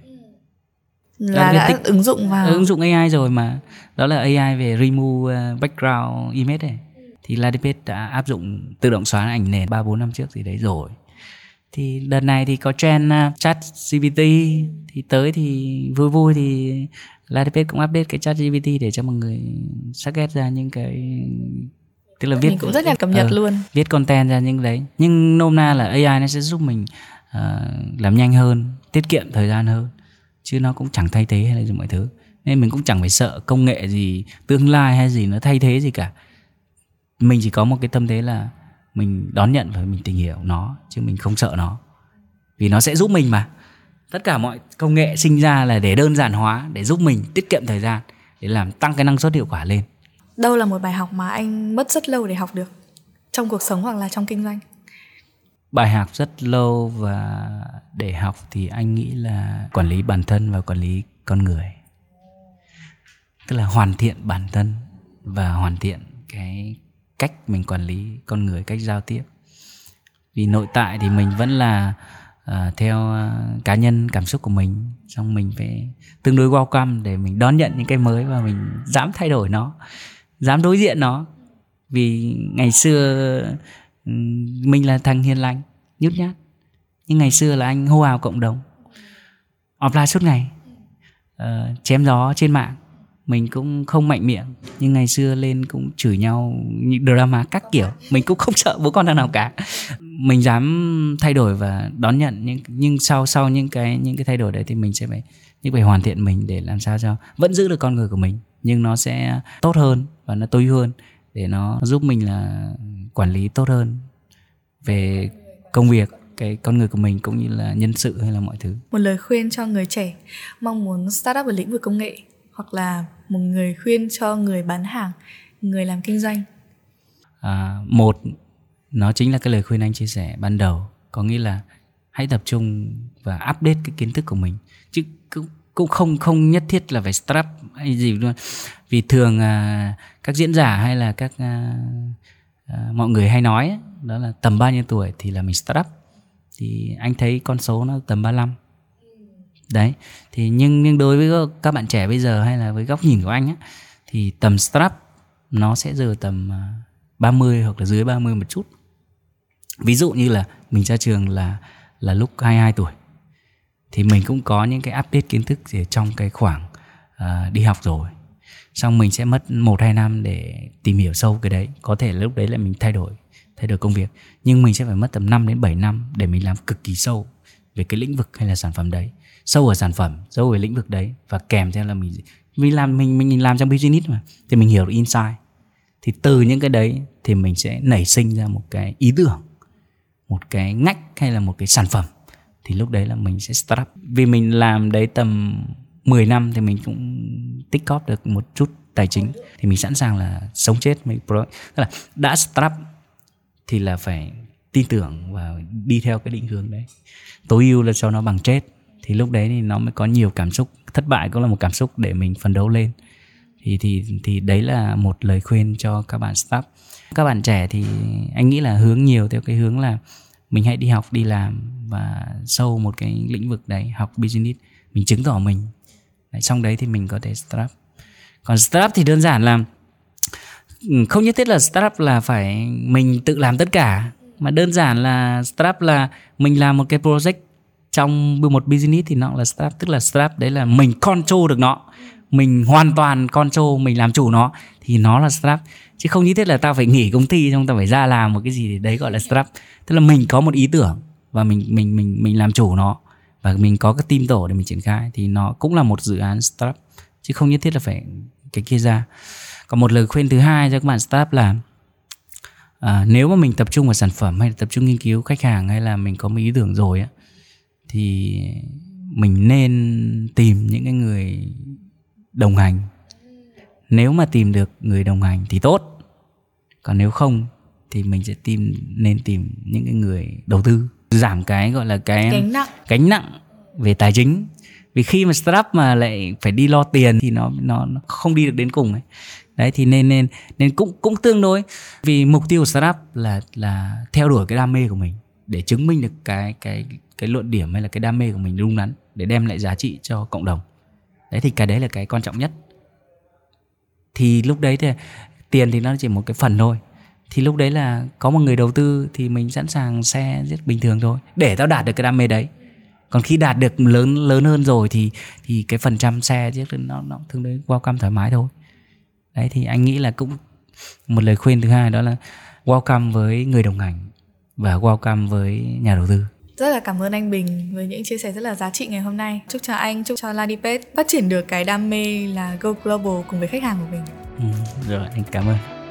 Là đã tích, ứng dụng vào. ứng dụng AI rồi mà. Đó là AI về remove ờ, background image này. Thì Ladipet đã áp dụng tự động xóa ảnh nền ba bốn năm trước gì đấy rồi. Thì đợt này thì có trend uh, chat GPT thì tới thì vui vui thì Ladipet cũng update cái chat GPT để cho mọi người ghét ra những cái tức là viết mình cũng rất là cập nhật uh, luôn. viết content ra những đấy. Nhưng nôm na là AI nó sẽ giúp mình uh, làm nhanh hơn tiết kiệm thời gian hơn. Chứ nó cũng chẳng thay thế hay là gì mọi thứ. Nên mình cũng chẳng phải sợ công nghệ gì tương lai hay gì nó thay thế gì cả. Mình chỉ có một cái tâm thế là mình đón nhận và mình tìm hiểu nó chứ mình không sợ nó. Vì nó sẽ giúp mình mà tất cả mọi công nghệ sinh ra là để đơn giản hóa để giúp mình tiết kiệm thời gian để làm tăng cái năng suất hiệu quả lên. Đâu là một bài học mà anh mất rất lâu để học được trong cuộc sống hoặc là trong kinh doanh? Bài học rất lâu và để học thì anh nghĩ là quản lý bản thân và quản lý con người. Tức là hoàn thiện bản thân và hoàn thiện cái cách mình quản lý con người cách giao tiếp. Vì nội tại thì mình vẫn là uh, theo uh, cá nhân cảm xúc của mình. Xong mình phải tương đối welcome để mình đón nhận những cái mới và mình dám thay đổi nó dám đối diện nó. Vì ngày xưa ừ, mình là thằng hiền lành nhút nhát. Nhưng ngày xưa là anh hô hào cộng đồng offline suốt ngày uh, chém gió trên mạng mình cũng không mạnh miệng, nhưng ngày xưa lên cũng chửi nhau những drama các kiểu. Mình cũng không (laughs) sợ bố con thằng nào cả. Mình dám thay đổi và đón nhận nhưng nhưng sau sau những cái những cái thay đổi đấy thì mình sẽ phải như phải hoàn thiện mình để làm sao cho vẫn giữ được con người của mình, nhưng nó sẽ tốt hơn và nó tối hơn để nó giúp mình là quản lý tốt hơn về công việc, cái con người của mình cũng như là nhân sự hay là mọi thứ. Một lời khuyên cho người trẻ mong muốn start up ở lĩnh vực công nghệ hoặc là một người khuyên cho người bán hàng người làm kinh doanh? À, một nó chính là cái lời khuyên anh chia sẻ ban đầu. Có nghĩa là hãy tập trung và update cái kiến thức của mình. Chứ cũng cũng không không nhất thiết là phải start up hay gì luôn vì thường à, các diễn giả hay là các à, à, mọi người hay nói đó là tầm bao nhiêu tuổi thì là mình start up thì anh thấy con số nó tầm 35 đấy thì nhưng nhưng đối với các bạn trẻ bây giờ hay là với góc nhìn của anh á thì tầm startup nó sẽ giờ tầm à, 30 hoặc là dưới 30 một chút. Ví dụ như là mình ra trường là là lúc 22 tuổi thì mình cũng có những cái update kiến thức gì trong cái khoảng uh, đi học rồi. Xong mình sẽ mất một hai năm để tìm hiểu sâu cái đấy có thể lúc đấy là mình thay đổi thay đổi công việc. Nhưng mình sẽ phải mất tầm 5 đến 7 năm để mình làm cực kỳ sâu về cái lĩnh vực hay là sản phẩm đấy sâu ở sản phẩm, sâu ở lĩnh vực đấy và kèm theo là mình mình làm, mình mình làm trong business mà, thì mình hiểu được insight. Thì từ những cái đấy thì mình sẽ nảy sinh ra một cái ý tưởng, một cái ngách hay là một cái sản phẩm. Thì lúc đấy là mình sẽ start up. Vì mình làm đấy tầm 10 năm thì mình cũng tích cóp được một chút tài chính. Thì mình sẵn sàng là sống chết mình product. tức là đã start up thì là phải tin tưởng và đi theo cái định hướng đấy. Tối ưu là cho nó bằng chết thì lúc đấy thì nó mới có nhiều cảm xúc. Thất bại cũng là một cảm xúc để mình phấn đấu lên. Thì thì thì đấy là một lời khuyên cho các bạn startup các bạn trẻ thì anh nghĩ là hướng nhiều theo cái hướng là mình hãy đi học đi làm và sâu một cái lĩnh vực đấy học business mình chứng tỏ mình. Đấy, xong đấy thì mình có thể startup còn startup thì đơn giản là ừ, không nhất thiết là startup là phải mình tự làm tất cả mà đơn giản là startup là mình làm một cái project trong một business thì nó là startup tức là startup đấy là mình control được nó. Mình hoàn toàn control mình làm chủ nó thì nó là startup chứ không nhất thiết là tao phải nghỉ công ty xong tao phải ra làm một cái gì đấy gọi là startup tức là mình có một ý tưởng và mình mình mình mình làm chủ nó. Và mình có cái team tổ để mình triển khai thì nó cũng là một dự án startup chứ không nhất thiết là phải cái kia ra. Còn một lời khuyên thứ hai cho các bạn startup là à, nếu mà mình tập trung vào sản phẩm hay là tập trung nghiên cứu khách hàng hay là mình có một ý tưởng rồi á thì mình nên tìm những cái người đồng hành. Nếu mà tìm được người đồng hành thì tốt. Còn nếu không thì mình sẽ tìm nên tìm những cái người đầu tư giảm cái gọi là cái gánh nặng. gánh nặng về tài chính. Vì khi mà startup mà lại phải đi lo tiền thì nó nó, nó không đi được đến cùng ấy. Đấy thì nên nên nên cũng cũng tương đối. Vì mục tiêu của startup là là theo đuổi cái đam mê của mình để chứng minh được cái cái cái luận điểm hay là cái đam mê của mình đúng đắn để đem lại giá trị cho cộng đồng. Đấy, thì cái đấy là cái quan trọng nhất. Thì lúc đấy thì tiền thì nó chỉ một cái phần thôi. Thì lúc đấy là có một người đầu tư thì mình sẵn sàng xe rất bình thường thôi, để tao đạt được cái đam mê đấy. Còn khi đạt được lớn lớn hơn rồi thì thì cái phần trăm xe chứ nó nó tương đối welcome, thoải mái thôi. Đấy, thì anh nghĩ là cũng một lời khuyên thứ hai đó là welcome với người đồng hành và welcome với nhà đầu tư rất là cảm ơn anh Bình với những chia sẻ rất là giá trị ngày hôm nay. Chúc cho anh, chúc cho Ladipet phát triển được cái đam mê là Go Global cùng với khách hàng của mình. Ừ, rồi, anh cảm ơn.